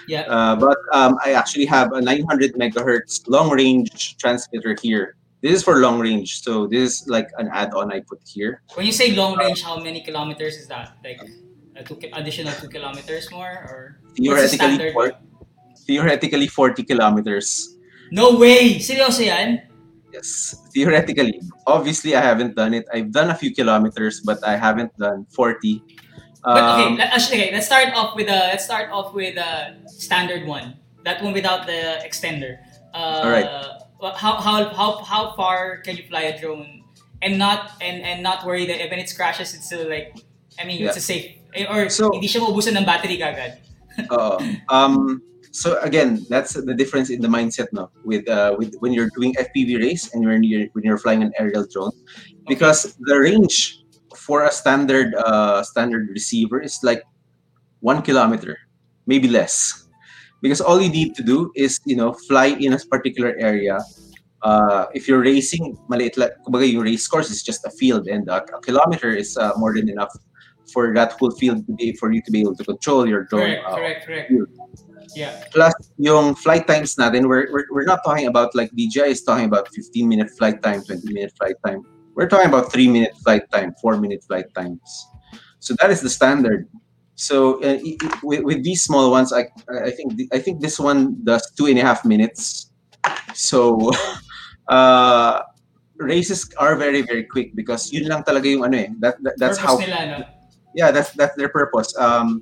Yeah. Uh, but um, I actually have a 900 megahertz long range transmitter here. This is for long range. So this is like an add-on I put here. When you say long range, how many kilometers is that? Like a two, additional two kilometers more? Or Theoretically, four, theoretically 40 kilometers. No way! Seryoso yan? Yes, theoretically. Obviously, I haven't done it. I've done a few kilometers, but I haven't done 40. But okay, Um, let, actually, okay, let's start off with a let's start off with a standard one. That one without the extender. Uh, Alright. How, how how how far can you fly a drone and not and and not worry that when it crashes it's still like I mean it's a safe eh, or So- hindi siya maubusan ng battery kagad. Oo. um, so again, that's the difference in the mindset, now with uh, with when you're doing FPV race and when you're when you're flying an aerial drone, because the range for a standard uh, standard receiver is like one kilometer, maybe less, because all you need to do is you know fly in a particular area. Uh, if you're racing, maliit lang, kumbaga yung race course is just a field, and a, a kilometer is uh, more than enough for that whole field to be for you to be able to control your drone. Correct, uh, correct, correct. Yeah. plus yung flight times natin we're, we're, we're not talking about like DJI is talking about 15 minute flight time 20 minute flight time. We're talking about 3 minute flight time 4 minute flight times. So that is the standard. So uh, i- i- with, with these small ones I, I think the- I think this one does two and a half minutes. So uh, races are very very quick because yun lang talaga yung ano eh that, that that's Purpose how nila, no? yeah that's that's their purpose. Um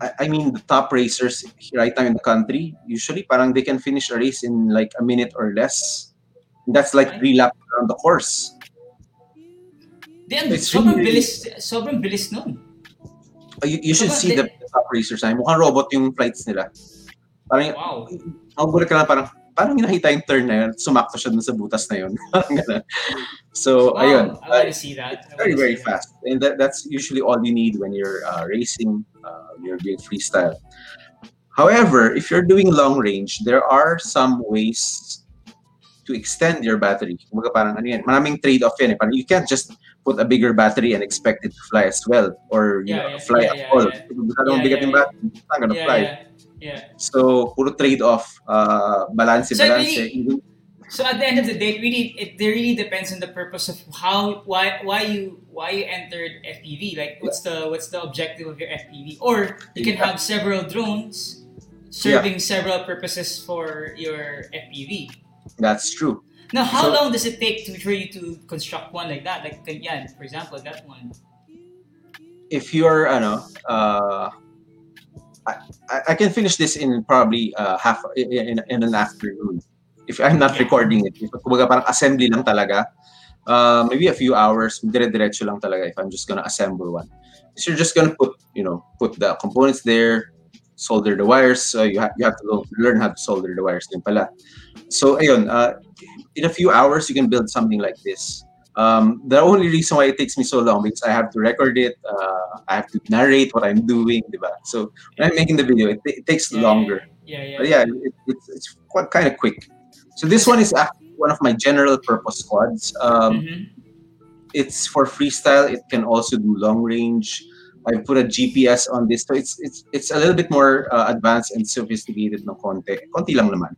I, I mean the top racers right now in the country usually parang they can finish a race in like a minute or less. That's like three laps around the course. Ang- It's sobrang really- bilis, sobrang bilis nun. Uh, you, you should see the, the top racers na mukhang robot yung flights nila. Parang Wow. magugulat ka lang parang parang nakita yung turn na yun sumakto siya dun sa butas na yun so Wow, ayun I want to see that. I very very see that. fast and that, that's usually all you need when you're uh, racing uh, you're doing freestyle However, if you're doing long range, there are some ways to extend your battery. Kumbaga parang ano yan, maraming trade-off yan eh. Parang you can't just put a bigger battery and expect it to fly as well or you Yeah, know, yeah, fly yeah, at yeah, all. yeah. Kung masyadong Yeah, bigat yeah, yung battery, it's not gonna yeah, fly. yeah, yeah. So, puro trade-off, uh, balance, So, balance. really- So at the end of the day, it really it really depends on the purpose of how why why you why you entered FPV. Like what's the what's the objective of your FPV? Or you can Yeah. have several drones serving several purposes for your FPV. That's true. Now, how So- long does it take to, for you to construct one like that? Like yan, for example, that one. if you're ano uh I, I- can finish this in probably uh, half in, in an afternoon. If I'm not recording it kumbaga parang assembly lang talaga uh, maybe a few hours dire-diretso lang talaga if I'm just gonna assemble one. So you're just gonna put you know put the components there solder the wires so you, have you have to learn how to solder the wires din pala. So ayun uh, in a few hours you can build something like this um, the only reason why it takes me so long because I have to record it, uh, I have to narrate what I'm doing, diba? So when I'm making the video, it, it takes Yeah, longer. Yeah, yeah. But yeah, it, it's, it's quite kind of quick. So this one is actually one of my general purpose squads. Um, Mhm. It's for freestyle. It can also do long range. I put a GPS on this, so it's it's it's a little bit more uh, advanced and sophisticated no konti. Konti lang naman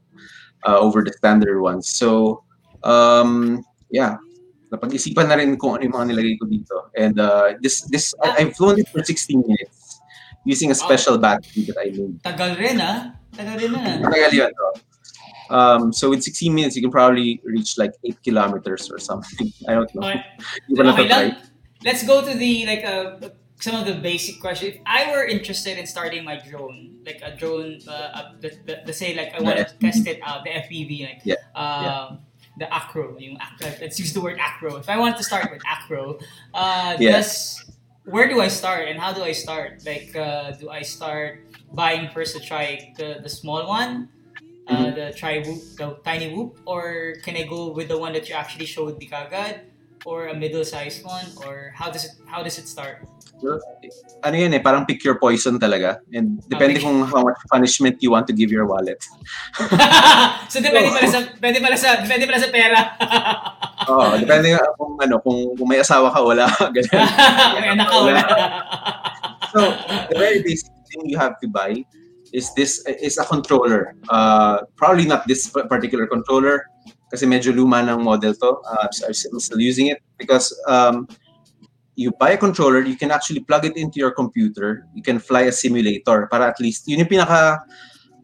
uh, over the standard ones. So um, yeah, napag-isipan na rin kung ano yung mga nilagay ko dito. And uh, this this I, I've flown it for 16 minutes using a special battery that I made. Tagal rin ah. Tagal rin na. Matagal yun, no? Um, so with 16 minutes, you can probably reach like 8 kilometers or something. I don't know. Okay. Okay lang. Let's go to the like uh, some of the basic questions. If I were interested in starting my drone, like a drone, uh, uh, the, the, the say like I want to test it out, the FPV, like Yeah, um, the acro, yung acro. Let's use the word acro. If I want to start with acro, uh, does where do I start and how do I start? Like, uh, do I start buying first to try the, the small one, uh, Mhm. the try whoop, the tiny whoop, or can I go with the one that you actually showed me kagad, or a middle-sized one, or how does it how does it start? Ano yun eh, parang pick your poison talaga. And depende kung how much punishment you want to give your wallet. so depende pala sa depende pala sa depende pala sa pera. Oo, depende kung ano, kung, kung may asawa ka, wala. Ganun. May anak ka wala. So, the very basic thing you have to buy is this is a controller. Uh, probably not this particular controller kasi medyo luma ng model to. Uh, so I'm still using it because um, you buy a controller, you can actually plug it into your computer. You can fly a simulator para at least yun yung pinaka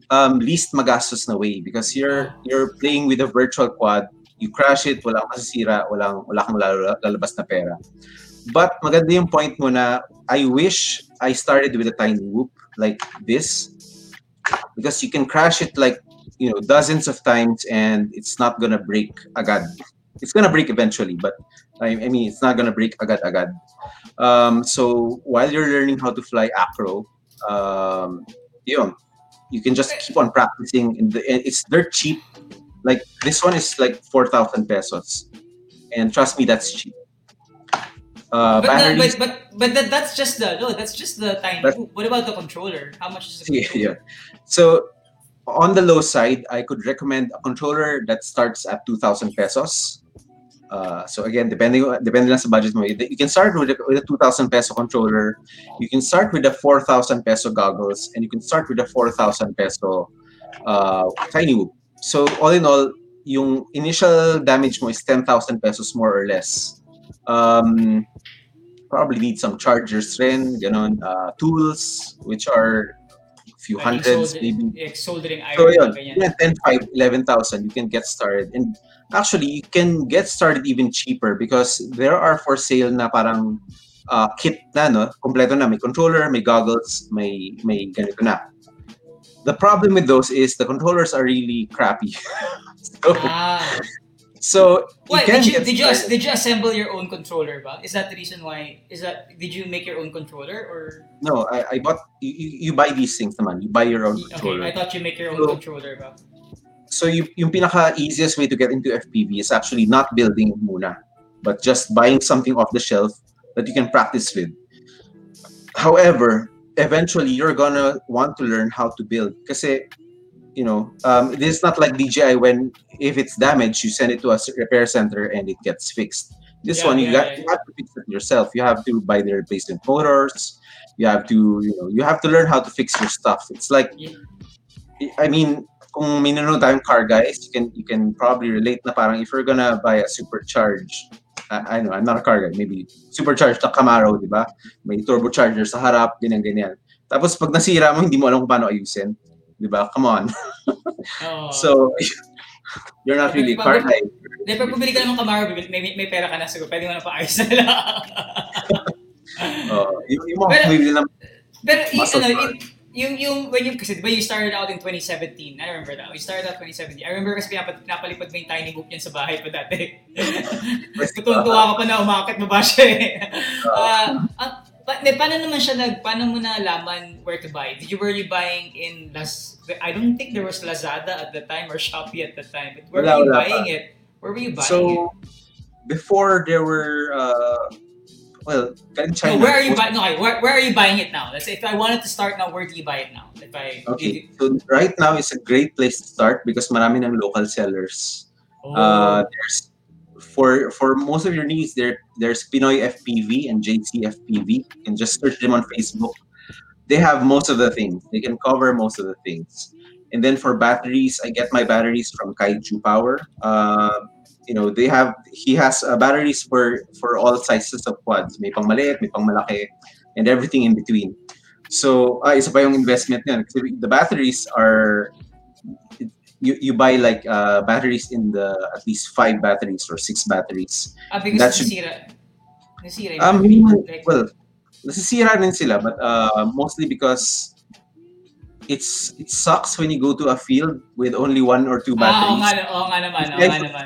um, least magastos na way because you're you're playing with a virtual quad. You crash it, walang masisira, walang wala kang lalabas na pera. But maganda yung point mo na I wish I started with a tiny whoop like this because you can crash it like you know dozens of times and it's not gonna break agad. It's gonna break eventually, but I, I mean it's not gonna break agad agad. Um, so while you're learning how to fly acro, um, yun, you can just keep on practicing. And the, and it's dirt cheap. Like this one is like four thousand pesos, and trust me, that's cheap. Uh, but, that, but but but that, that's just the no, that's just the That's- What about the controller? How much is the yeah, controller? yeah. So on the low side, I could recommend a controller that starts at 2,000 pesos. Uh, so again, depending depending on the budget you can start with a, with a 2,000 peso controller. You can start with a 4,000 peso goggles, and you can start with a 4,000 peso uh, tiny whoop. So all in all, yung initial damage mo is 10,000 pesos more or less. Um, probably need some chargers rin, ganon, uh, tools, which are few Like hundreds, maybe like soldering iron. so yun, ganyan. yeah, 10, 5, 11,000, you can get started. And actually, you can get started even cheaper because there are for sale na parang uh, kit na, no? Kompleto na. May controller, may goggles, may, may ganito na. The problem with those is the controllers are really crappy. so, Ah, so you why can did you did you as- did you assemble your own controller? Ba? Is that the reason why? Is that did you make your own controller or? No, I, I bought, you, you you buy these things naman. You buy your own Okay, controller. I thought you make your own So- controller. Ba? so yung, yung pinaka easiest way to get into FPV is actually not building muna, but just buying something off the shelf that you can practice with. However, eventually you're gonna want to learn how to build. Kasi, you know, um, this is not like DJI when if it's damaged, you send it to a repair center and it gets fixed. This Yeah, one you yeah, got yeah. you have to fix it yourself. You have to buy the replacement motors. You have to, you know, you have to learn how to fix your stuff. It's like. I mean, kung may nanonood tayong car guys, you can you can probably relate na parang if you're gonna buy a supercharged, I, I know, I'm not a car guy, maybe supercharged na Camaro, di ba? May turbocharger sa harap, ganyan ganyan. Tapos pag nasira mo, hindi mo alam kung paano ayusin. Di ba? Come on. So, you're not really car guy. Hindi, pag bumili ka naman Camaro, may, may, may pera ka na siguro. Pwede mo na paayos na lang. Uh, yung, yung mga Pero- bumibili ng Pero y- Muscle ano, yung yung when you kasi diba you started out in 2017. I remember that. You started out 2017. I remember kasi pinapa, pinapalipad mo yung tiny book niyan sa bahay pa dati. Tutuwa ka pa na umakit mo ba siya eh. Ah, ah, pa, de, paano naman siya nag paano mo nalaman where to buy? Did you were you buying in Las I don't think there was Lazada at the time or Shopee at the time. But where Wala, were you buying it? Where were you buying it? So, before there were, uh, well, No, China. where are you buying? No, where, where are you buying it now? Let's say if I wanted to start now, where do you buy it now? If I Okay, so right now is a great place to start because marami ng local sellers. Oh. Uh, there's for for most of your needs there there's Pinoy FPV and JC FPV. You can just search them on Facebook. They have most of the things. They can cover most of the things. And then for batteries, I get my batteries from Kaiju Power. Uh, you know, they have he has uh, batteries for for all sizes of quads. May pang maliit, may pang malaki, and everything in between. So, ah, isa pa yung investment niyan. The batteries are you, you buy like uh, batteries in the at least five batteries or six batteries. Ah, because That should- nasira. Nasira Um, hindi well, nasisira rin sila but uh, mostly because it's it sucks when you go to a field with only one or two batteries. Ah, oo nga, oo naman, oo nga naman.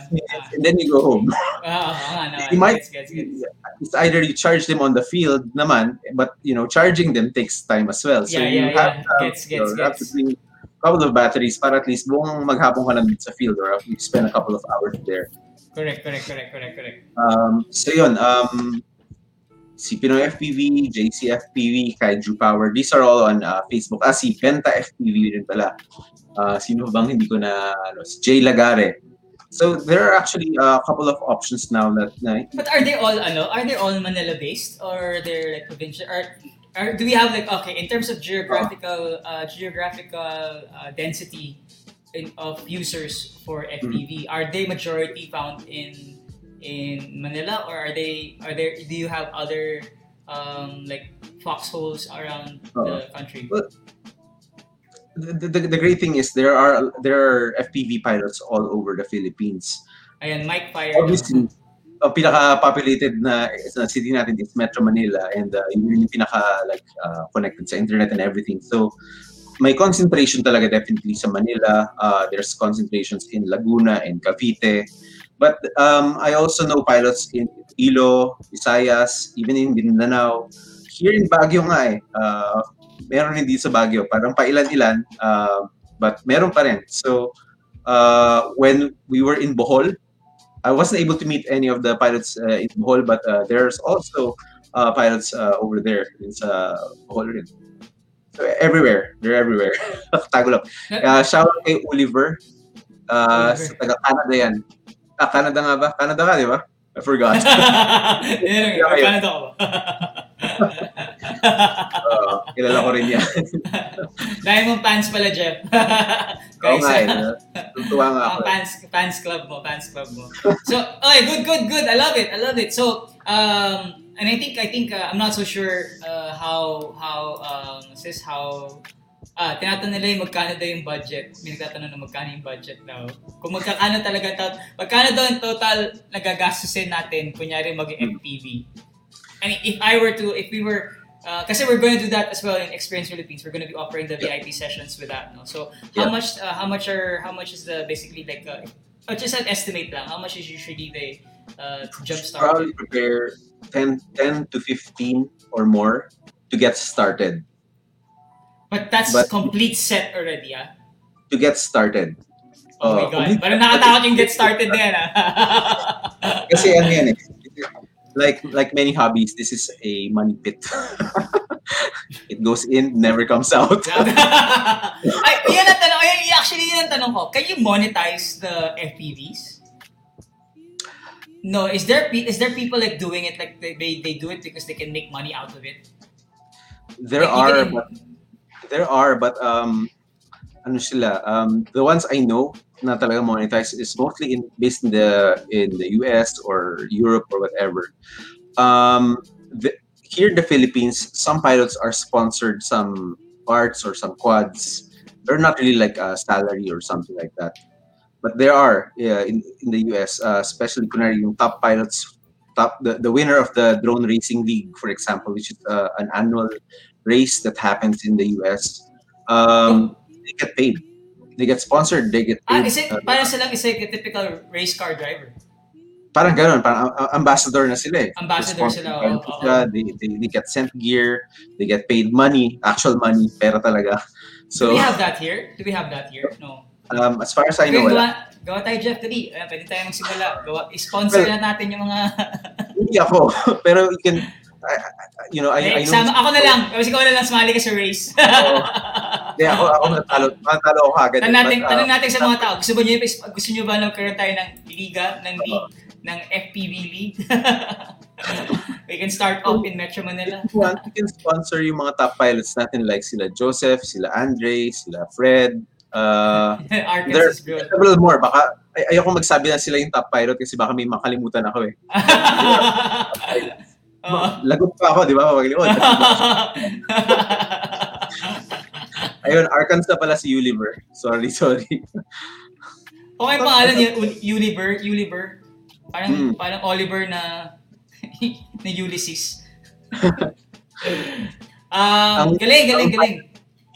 And then you go home. Ah, oo nga naman. You might- Gets, gets, gets. It's either you charge them on the field naman, but you know, charging them takes time as well. So Yeah, you yeah, have to have, Gets, you know, gets, have to gets. bring couple of batteries para at least buong maghapon ka lang sa field or you spend a couple of hours there. Correct, correct, correct, correct, correct. Um, so yun, um, si Pinoy FPV, JC FPV, Kaiju Power, these are all on uh, Facebook. Ah, si Penta FPV rin pala. Uh, sino bang hindi ko na, ano, si Jay Lagare. So there are actually a couple of options now that, na, But are they all ano? Are they all Manila based or they're like provincial? Or, or do we have like okay in terms of geographical uh, geographical uh, density in, of users for FPV? Are they majority found in in Manila or are they are there? Do you have other um, like foxholes around the country? Well, the, the, the great thing is there are there are FPV pilots all over the Philippines. Ayan, Mike Fire. Obviously, ang pinaka-populated na, na city natin is Metro Manila and uh, yun yung pinaka like uh, connected sa internet and everything. So may concentration talaga definitely sa Manila. Uh, there's concentrations in Laguna and Cavite. But um, I also know pilots in Ilo, Visayas, even in Mindanao. Here in Baguio nga eh. Uh, meron din dito sa Baguio. Parang pailan-ilan. Uh, but meron pa rin. So uh, when we were in Bohol, I wasn't able to meet any of the pilots uh, in Bohol, but uh, there's also uh, pilots uh, over there in sa Bohol rin. So everywhere, they're everywhere. Tago lang. Uh, shout out kay Oliver. Uh, sa taga Canada yan. Ah, Canada nga ba? Canada ka, di ba? I forgot. Yan lang, Canada ko ba? Uh, kilala ko rin yan. Dahil mong fans pala, Jeff. Oo nga eh. Tutuwa nga ako. Ah, fans, fans club mo, fans club mo. So, okay, good, good, good. I love it. I love it. So, um, and I think, I think, uh, I'm not so sure uh, how, how, um, sis, how, ah, tinatanong nila yung magkano daw yung budget. May nagtatanong na magkano yung budget daw. Kung magkakano talaga, to- magkano daw yung total nagagastusin natin, kunyari mag-MPV. I mean, if I were to, if we were, uh, kasi we're going to do that as well in Experience Philippines. We're going to be offering the VIP sessions with that. No? So how Yeah. much, uh, how much are, how much is the basically like, uh, uh, just an estimate lang. How much is usually the uh, jump start? Probably prepare 10, 10 to 15 or more to get started. But that's but- complete set already, ah. To get started. Oh my Uh, God. complete- Parang nakatakot yung get started na yan, ah. Kasi ano yan eh. Like like many hobbies, this is a money pit. it goes in, never comes out. Ay, yan ang tanong. Ay, actually, yan ang tanong ko. Can you monetize the FPVs? No, is there is there people like doing it like they, they, do it because they can make money out of it? there Like, are, even- but there are, but um, ano sila? Um, the ones I know na talaga monetize is mostly in based in the in the US or Europe or whatever. Um, the, here in the Philippines, some pilots are sponsored some parts or some quads. They're not really like a salary or something like that. But there are yeah, in, in the US, uh, especially kunwari yung top pilots, top the, the winner of the drone racing league, for example, which is uh, an annual race that happens in the US. Um, they get paid. They get sponsored. They get Ah, paid. is it, Uh, parang silang is like a typical race car driver. parang ganun, parang uh, ambassador na sila eh. Ambassador sila, by oo, sila, They, they, they get sent gear, they get paid money, actual money, pera talaga. Do So, we have that here? Do we have that here? No. um, as far as I Okay, know, wala. gawa, gawa tayo, Jeff, dali. Ayan, pwede tayo magsimula. Gawa, sponsor Well, na natin yung mga... Hindi ako. Pero you can, I, I- you know, I, I Eh, know. sama, ako na lang. Kasi ikaw na lang sumali ka sa race. Hindi, ako, ako natalo, natalo ako agad. tanong natin, But, uh, tanong natin sa mga tao, gusto ba niyo, gusto niyo ba nagkaroon tayo ng liga, ng league, ng FPV league? We can start off in Metro Manila. if you want, you can sponsor yung mga top pilots natin like sila Joseph, sila Andre, sila Fred. Uh, there good. several more. Baka, ay, ayoko magsabi na sila yung top pilot kasi baka may makalimutan ako eh. Lagot pa ako, di ba? Pagliwod. Ayun, Arkansas pala si Uliver. Sorry, sorry. Okay, pangalan niya, Ul- Uliver, Uliver. Parang, Hmm. parang Oliver na na Ulysses. um, Ang- galing, galing, galing.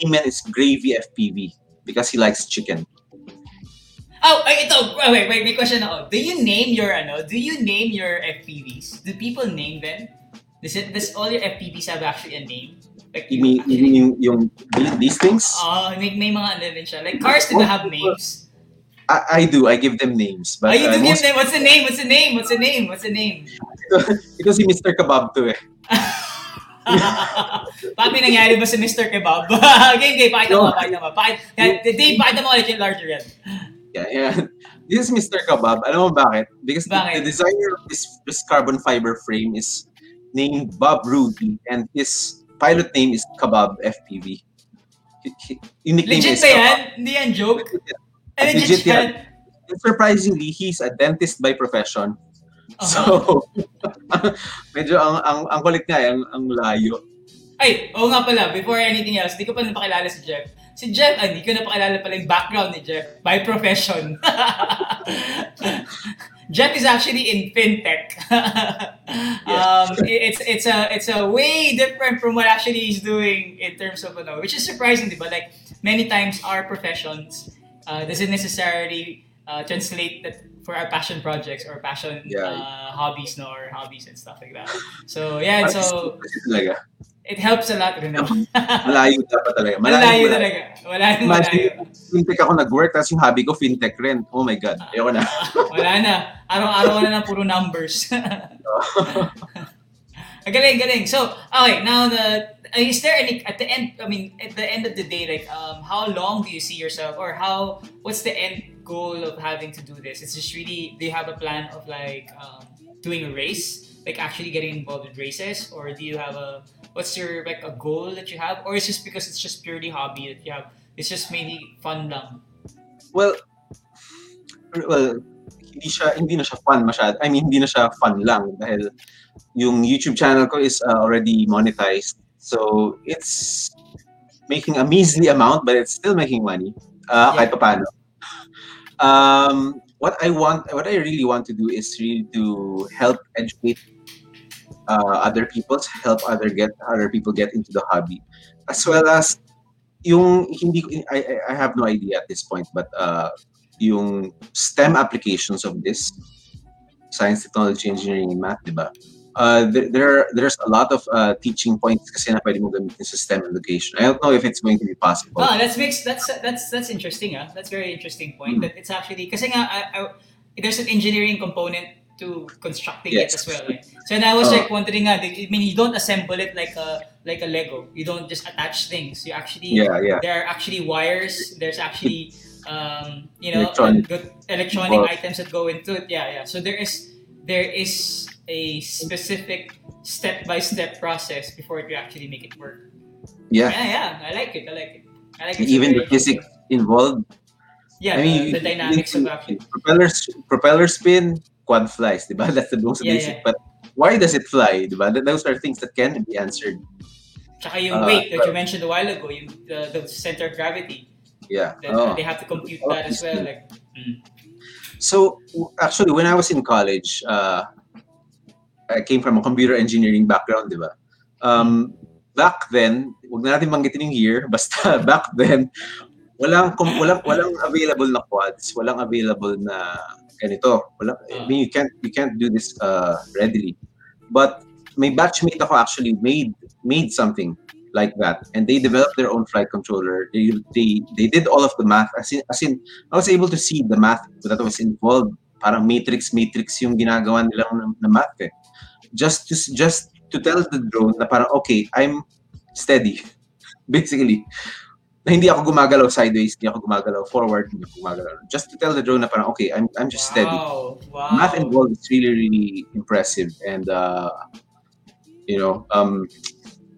Eman is Gravy FPV because he likes chicken. Oh, ay, ito. Wait, wait, may question ako. Do you name your, ano, do you name your FPVs? Do people name them? Does it, does all your FPVs have actually a name? Like, You mean, you mean yung, these things? Oh, may, may mga ano din siya. Like, cars do not have names. I, I do. I give them names. But oh, you uh, give them, what's the name? What's the name? What's the name? What's the name? Ito si Mr. Kebab to eh. Bakit may nangyari ba sa Mr. Kebab? game, game, pakita mo, pakita mo. Pakita, Dave, pakita mo ulit yung larger yan. Yeah, yeah. This is Mr. Kebab. Alam mo bakit? Because the- The, designer of this, this carbon fiber frame is named Bob Rudy and his pilot name is Kebab FPV. Yung nickname Legit is ba yan? Hindi yan joke? Legit, Legit yan? And surprisingly, he's a dentist by profession. Uh-huh. So, medyo ang, ang, ang kulit nga, ang, ang layo. Ay, oo nga pala, before anything else, di ko pa napakilala si Jeff. Si Jeff, ah, di ko napakilala pala yung background ni Jeff by profession. Jeff is actually in fintech. um, it's it's a it's a way different from what actually he's doing in terms of ano, which is surprising, but? Like many times our professions uh, doesn't necessarily uh, translate that for our passion projects or passion Yeah. uh, hobbies, no, or hobbies and stuff like that. So yeah, so. It helps a lot rin naman. Malayo dapat talaga. Malayo talaga. Malayo, malayo. Fintech ako nag-work, tapos yung hobby ko, fintech rin. Oh my God. Ayoko na. Wala na. Araw-araw na lang puro numbers. galing, galing. So, okay, now the uh, is there any at the end I mean at the end of the day like um how long do you see yourself or how what's the end goal of having to do this? It's just really do you have a plan of like um doing a race? Like actually getting involved in races or do you have a what's your like a goal that you have or is just because it's just purely hobby that you have it's just mainly fun lang Well, well, hindi siya hindi na siya fun masyad. I mean, hindi na siya fun lang dahil yung YouTube channel ko is uh, already monetized. So, it's making a measly amount but it's still making money. Uh, Yeah. kahit paano. Um, what I want, what I really want to do is really to help educate uh, other people, to help other get other people get into the hobby, as well as yung hindi I, I have no idea at this point but uh, yung STEM applications of this science, technology, engineering, and math, di ba? Uh, there, there there's a lot of uh, teaching points kasi na pwede mo gamitin sa STEM education. I don't know if it's going to be possible. Oh, that's makes that's that's that's interesting. Ah, that's very interesting point. Mm. That it's actually kasi nga I, I, there's an engineering component to constructing it as well. Eh. So and I was Oh. like wondering nga, I mean, you don't assemble it like a like a Lego. You don't just attach things. You actually Yeah, yeah. there are actually wires. There's actually um, you know Electronic. good electronic Well- items that go into it. Yeah, yeah. So there is there is a specific step by step process before you actually make it work. Yeah. Yeah, yeah. I like it. I like it. I like it. Even the physics involved. Yeah, I mean, the, the dynamics of actually. propeller propeller spin, quad flies, di ba? That's the most Yeah, basic. yeah. But why does it fly, di ba? Th- Those are things that can be answered. Tsaka yung Uh, weight that you mentioned a while ago, yung the, the center of gravity. Yeah. That, Oh. They have to compute that as well. Like, mm. So actually, when I was in college, uh, I came from a computer engineering background, di ba? Um, back then, wag na natin banggitin yung year, basta back then, walang walang walang available na quads, walang available na ganito. Walang, I mean, you can't you can't do this uh, readily. But my batchmate ako actually made made something like that, and they developed their own flight controller. They they they did all of the math. As in, as in I was able to see the math that was involved. Parang matrix matrix yung ginagawa nilang na, na math eh. Just to just to tell the drone na parang okay, I'm steady. Basically. Na hindi ako gumagalaw sideways, hindi ako gumagalaw forward, hindi ako gumagalaw. Just to tell the drone na parang okay, I'm I'm just steady. Wow. Wow. Math involved is really really impressive and uh you know, um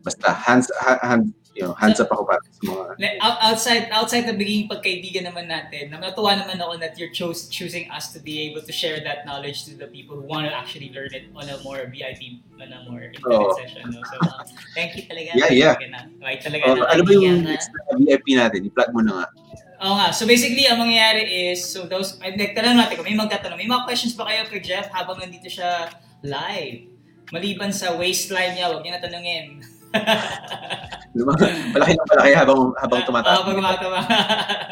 basta hands ha- hand you know, hands up ako para sa mga outside outside the biging pagkaibigan naman natin, natuwa naman ako that you're chose, choosing us to be able to share that knowledge to the people who want to actually learn it on a more VIP, on a more intimate Oo. session. No? So, uh, thank you talaga. Yeah, yeah. Na. Right, talaga Oh, na. ano ba yung na. VIP natin? I-plug mo na nga. Oo nga. So basically, ang mangyayari is, so those, ay, nagtanong natin kung may magtatanong, may mga questions ba kayo kay Jeff habang nandito siya live? Maliban sa waistline niya, huwag niyo na tanungin. Diba? Malaki na malaki habang habang tumataas. Oo, pag tumatama.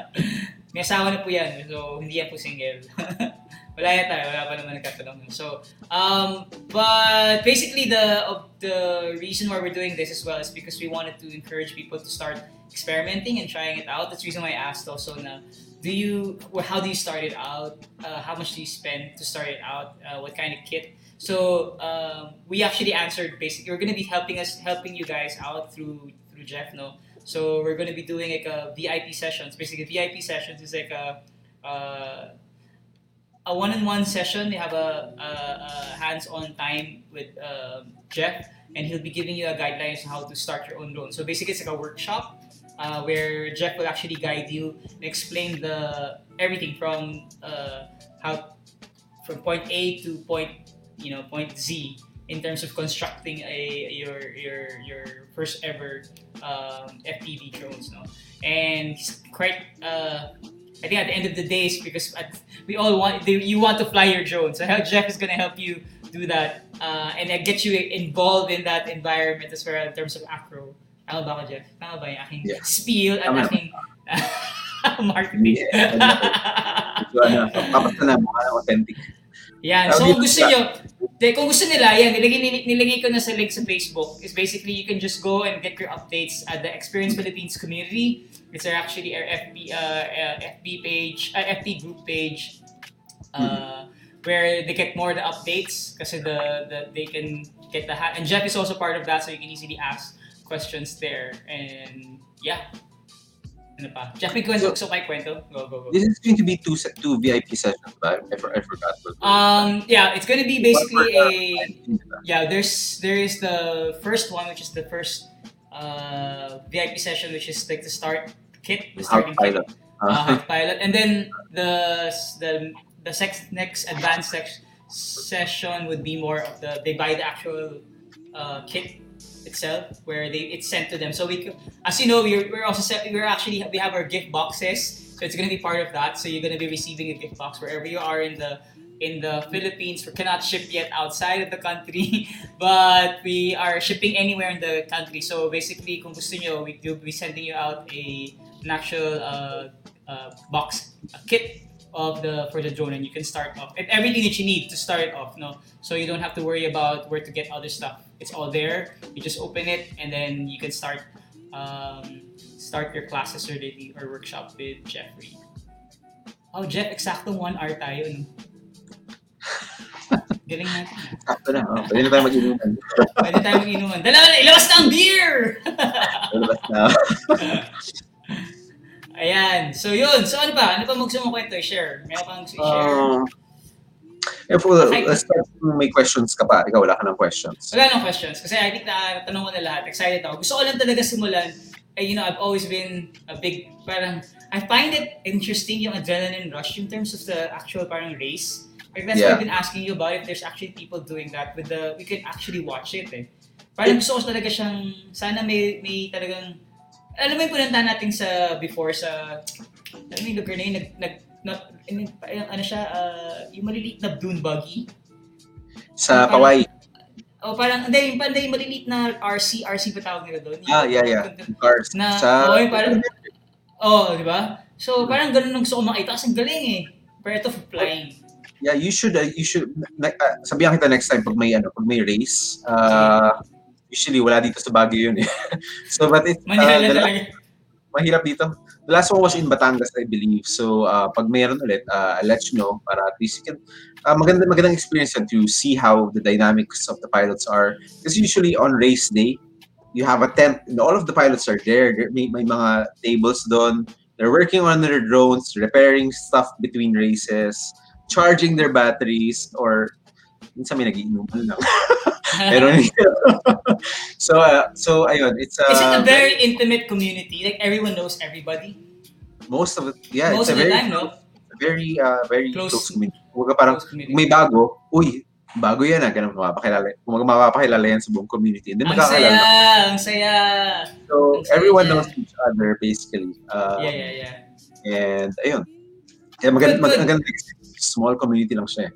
May asawa na po yan. So, hindi yan po single. wala yan tayo. Wala pa naman nagkatanong. So, um, but basically, the of the reason why we're doing this as well is because we wanted to encourage people to start experimenting and trying it out. That's the reason why I asked also na, do you, or how do you start it out? Uh, how much do you spend to start it out? Uh, what kind of kit? So um, we actually answered basically. We're gonna be helping us, helping you guys out through through Jeff, no. So we're gonna be doing like a VIP sessions. Basically, VIP sessions is like a uh, a one-on-one session. They have a, a, a hands-on time with um Jeff, and he'll be giving you a guidelines on how to start your own drone. So basically, it's like a workshop uh, where Jeff will actually guide you and explain the everything from uh, how from point A to point you know point Z in terms of constructing a your your your first ever um, FPV drones, no. And he's quite. Uh, I think at the end of the day, it's because at, we all want they, you want to fly your drone. So how Jeff is gonna help you do that uh, and uh, get you involved in that environment as well in terms of acro. Tama ba ako, Jeff? Tama ba yung aking Yeah. spiel at Tama. aking marketing? So, ano, papasta na mga authentic. Yan. So kung gusto nyo, de, kung gusto nila, yan, nilagay, nilagay ko na sa link sa Facebook. Is basically you can just go and get your updates at the Experience Philippines community. It's our actually our FB, uh, uh, FB page, uh, FB group page, uh, where they get more the updates kasi the, the they can get the hat. And Jeff is also part of that, so you can easily ask questions there. And yeah. Ano pa? Jeff, may kwento, gusto ko kwento? Go, go, go. This is going to be two two VIP sessions, ba? I, for, I forgot. What Um, yeah, it's gonna be basically a One for, yeah. There's there is the first one, which is the first uh, VIP session, which is like the start kit, the starting kit, Uh, uh, pilot, and then the the the sex, next advanced sex, session would be more of the they buy the actual uh, kit itself where they it's sent to them. So we, as you know, we're, we're also set, we're actually we have our gift boxes, so it's gonna be part of that. So you're gonna be receiving a gift box wherever you are in the in the Philippines. We cannot ship yet outside of the country, but we are shipping anywhere in the country. So basically, kung gusto nyo, we will be sending you out a an actual uh, uh, box, a kit of the for the drone, and you can start off and everything that you need to start it off. No, so you don't have to worry about where to get other stuff. It's all there. You just open it, and then you can start um, start your classes already or workshop with Jeffrey. Oh, Jeff, exactong one hour tayo. No? Galing natin. Sakto na. Oh, pwede na tayo mag-inuman. Pwede tayo mag-inuman. Dala, ilabas na ang beer! Lalabas na. Ayan. So yun. So ano ba? Ano pa gusto mong kwento i-share? Meron kang i-share? Um, eh, for, let's start kung may questions ka pa. Ikaw, wala ka ng questions. Wala nang questions. Kasi I think na tanong ko na lahat. Excited ako. Gusto ko lang talaga simulan. Eh, you know, I've always been a big, parang, I find it interesting yung adrenaline rush in terms of the actual parang race. Like that's why Yeah. I've been asking you about if there's actually people doing that with the, we can actually watch it eh. Parang gusto ko talaga siyang, sana may, may talagang, alam mo yung punantahan natin sa, before sa, alam mo yung lugar na yun, nag, nag, not, ano siya, uh, yung maliliit na dune buggy. Sa Pawai. O parang, hindi, yung pala yung maliliit na RC, RC ba tawag nila doon? Ah, yeah, yeah. Cars. Na, sa, oh, yung parang, oh, di ba? So, parang ganun ang gusto ko makita kasi galing eh. Ito for flying. yeah, you should, uh, you should, like, uh, sabihan kita next time pag may, ano, pag may race. Uh, usually, wala dito sa Baguio yun eh. so, but it, uh, Manila last- talaga. mahirap dito. The last one was in Batangas, I believe. So, uh, pag mayroon ulit, uh, I'll let you know para at least you can, uh, maganda, magandang experience yan to see how the dynamics of the pilots are. Because usually on race day, you have a tent, and all of the pilots are there. There may, may mga tables doon. They're working on their drones, repairing stuff between races, charging their batteries, or minsan may nagiinuman lang. Pero, so, uh, so, ayun, it's uh, Is it a very intimate community? Like everyone knows everybody? most of it, yeah, Most it's a very time, no? very uh, very Close- close, community. Kumbaga parang community. kung may bago, uy, bago yan ah, ganun mapapakilala. Kung mapapakilala yan sa buong community, and then Ang saya! Ang saya! So, ang saya everyone niya. knows each other basically. Uh, Yeah, yeah, yeah. And ayun. Kaya maganda, Good, mag, good. ang ganda small community lang siya. eh.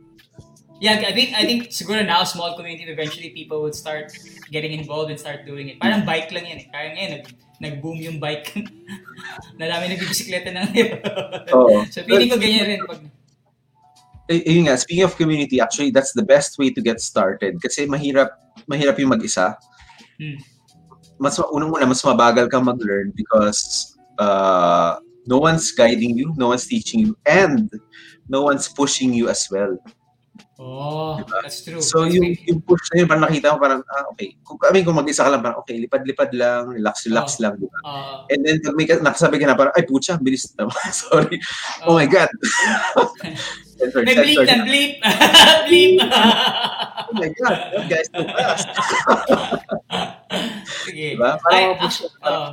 Yeah, I think I think siguro now small community eventually people would start getting involved and start doing it. Parang bike lang yan eh. Kaya ngayon nag nag-boom yung bike. Nadami nagbibisikleta na ngayon. Oo. so feeling ko ganyan rin pag Eh, yun nga, speaking of community, actually that's the best way to get started kasi mahirap mahirap yung mag-isa. Hmm. Mas unang-una mas mabagal kang mag-learn because uh, no one's guiding you, no one's teaching you, and no one's pushing you as well. Oh, that's true. So That's yung, big. yung push na yun, parang nakita mo parang, ah, okay. Kung, I mean, kung mag-isa ka lang, parang, okay, lipad-lipad lang, relax-relax Oh. lang, di ba? Uh, And then, pag may ka- nakasabi ka na, parang, ay, putya, bilis na. Sorry. Oh, my God. Sensor, May bleep na, bleep! bleep! Oh my God, that guy's so fast. Sige. Diba? I, Parang, actually, uh,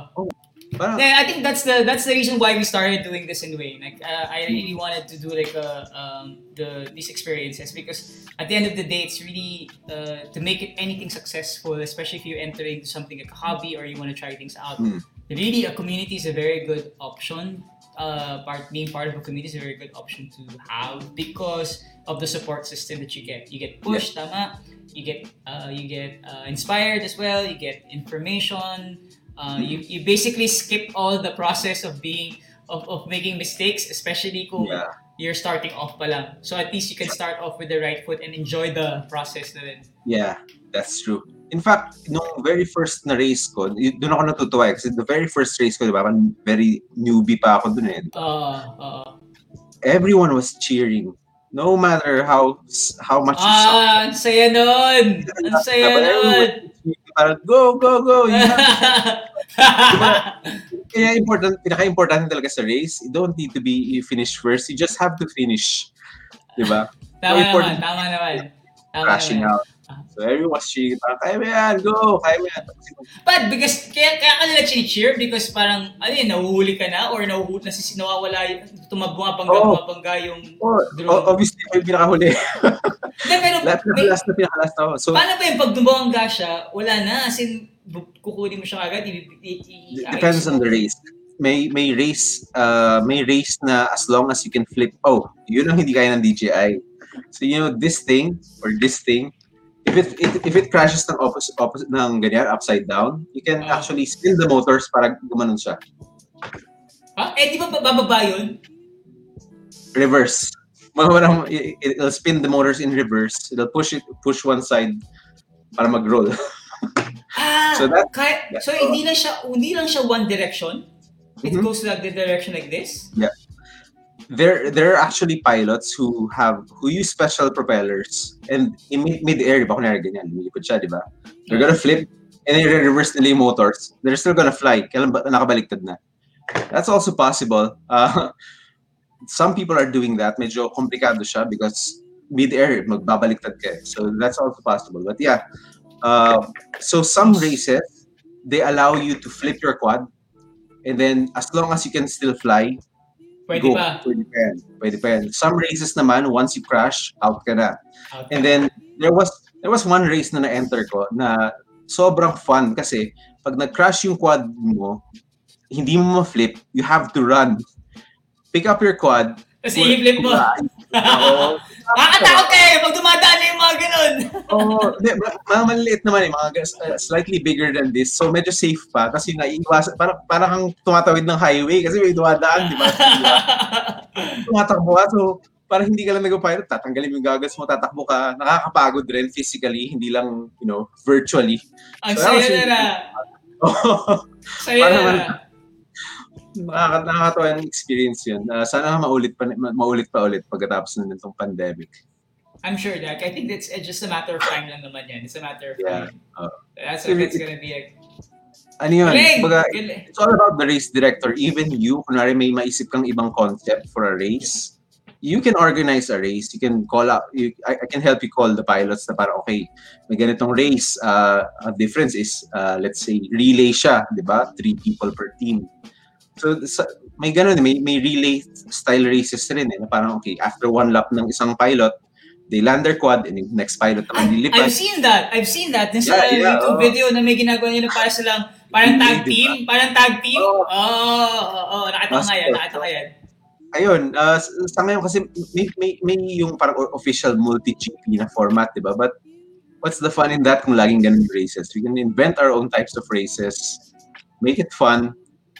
parang, Yeah, I think that's the that's the reason why we started doing this in a way. Like uh, I really wanted to do like a, um, the these experiences because at the end of the day, it's really uh, to make it anything successful, especially if you're entering something like a hobby or you want to try things out. Hmm. Really, a community is a very good option. Uh, part being part of a community is a very good option to have because of the support system that you get. You get pushed, tama. You get uh, you get uh, inspired as well. You get information. Uh, you, you basically skip all the process of being of, of making mistakes, especially kung yeah. you're starting off pa lang. So at least you can start off with the right foot and enjoy the process na rin. Yeah, that's true. In fact, nung very first na race ko, doon ako natutuwa eh, kasi the very first race ko, di ba, very newbie pa ako doon eh. Uh, uh, Everyone was cheering. No matter how how much you suck. ah, ang saya nun! Ang saya nun! Parang, go, go, go! You have Kaya important, pinaka-importante talaga sa race, you don't need to be finish first, you just have to finish. Di ba? tama So naman, tama naman. Tama Crashing naman. out. So everyone was cheering, parang, kaya mo yan, go, kaya mo yan. But because, kaya, kaya ka nila cheer because parang, ano yun, nahuhuli ka na or nahuhuli, nasis, nawawala, yung- tumabungabangga, Oo. bumabangga yung Oh, drone. o- obviously, yung pinakahuli. Hindi, pero Lahat na last na pinakalas na ako. So, paano ba yung pag dumabangga siya, wala na, as in, kukunin mo siya agad, i- i- i- depends on the race. May may race uh may race na as long as you can flip. Oh, yun ang hindi kaya ng DJI. So you know this thing or this thing if it, it if it crashes ng opposite opposite ng ganyan upside down, you can Ah. actually spin the motors para gumanon siya. Ha? Eh, di ba ba- bababa yun? Reverse. It, it'll spin the motors in reverse. It'll push it push one side para mag-roll. Ah, So that- kaya, so hindi lang siya, hindi lang siya one direction? It Mhm. goes like the direction like this? There there are actually pilots who have who use special propellers and in mid, mid-air, di ba? Kunwari ganyan, lumilipad siya, di ba? They're gonna flip and then reverse nila yung motors. They're still gonna fly. Kailan ba nakabaliktad na? That's also possible. Uh, some people are doing that. Medyo komplikado siya because mid-air, magbabaliktad ka. eh. So that's also possible. But yeah, uh, so some races, they allow you to flip your quad and then as long as you can still fly, Pwede go. pa. Pwede pa yan. Pwede pa yan. Some races naman, once you crash, out ka na. Okay. And then, there was there was one race na na-enter ko na sobrang fun kasi pag nag-crash yung quad mo, hindi mo ma-flip, you have to run. Pick up your quad. Kasi i-flip mo. Oo. Nakakatakot kayo pag dumadaan na yung mga ganun. Oo. Ma- mga maliliit naman eh, mga uh, slightly bigger than this. So medyo safe pa kasi naiiwasan, parang, parang kang tumatawid ng highway kasi may dumadaan, di ba? Tumatakbo ka, so parang hindi ka lang nag-pilot, tatanggalin mo yung goggles mo, tatakbo ka, nakakapagod rin physically, hindi lang, you know, virtually. Ang So, saya na na. Saya Parang na na. Nakaka nakakatawa yung experience yun. Uh, sana maulit pa ma- maulit pa ulit pagkatapos na nitong pandemic. I'm sure that. I think that's it's just a matter of time lang naman yan. It's a matter of Yeah. time. Oh. That's, that's gonna be a... Ano yun? Galing! Baga, it's all about the race director. Even you, kunwari may maisip kang ibang concept for a race, you can organize a race. You can call out, you, I, I can help you call the pilots na para, okay, may ganitong race. Uh, a difference is, uh, let's say, relay siya, di ba? Three people per team. So, sa, may ganun, may, may relay style races rin eh, na parang, okay, after one lap ng isang pilot, they land their quad and yung next pilot naman I, lilipad. I've seen that. I've seen that. Dun sa Yeah, yeah, YouTube oo. video na may ginagawa nila para silang parang tag team. Parang tag team. Oo, Oo. oh, oh, oh, nakita ko nga yan. Nakita ko yan. ayun, uh, sa ngayon kasi may, may, may yung parang official multi-GP na format, di ba? But what's the fun in that kung laging ganun races? We can invent our own types of races, make it fun,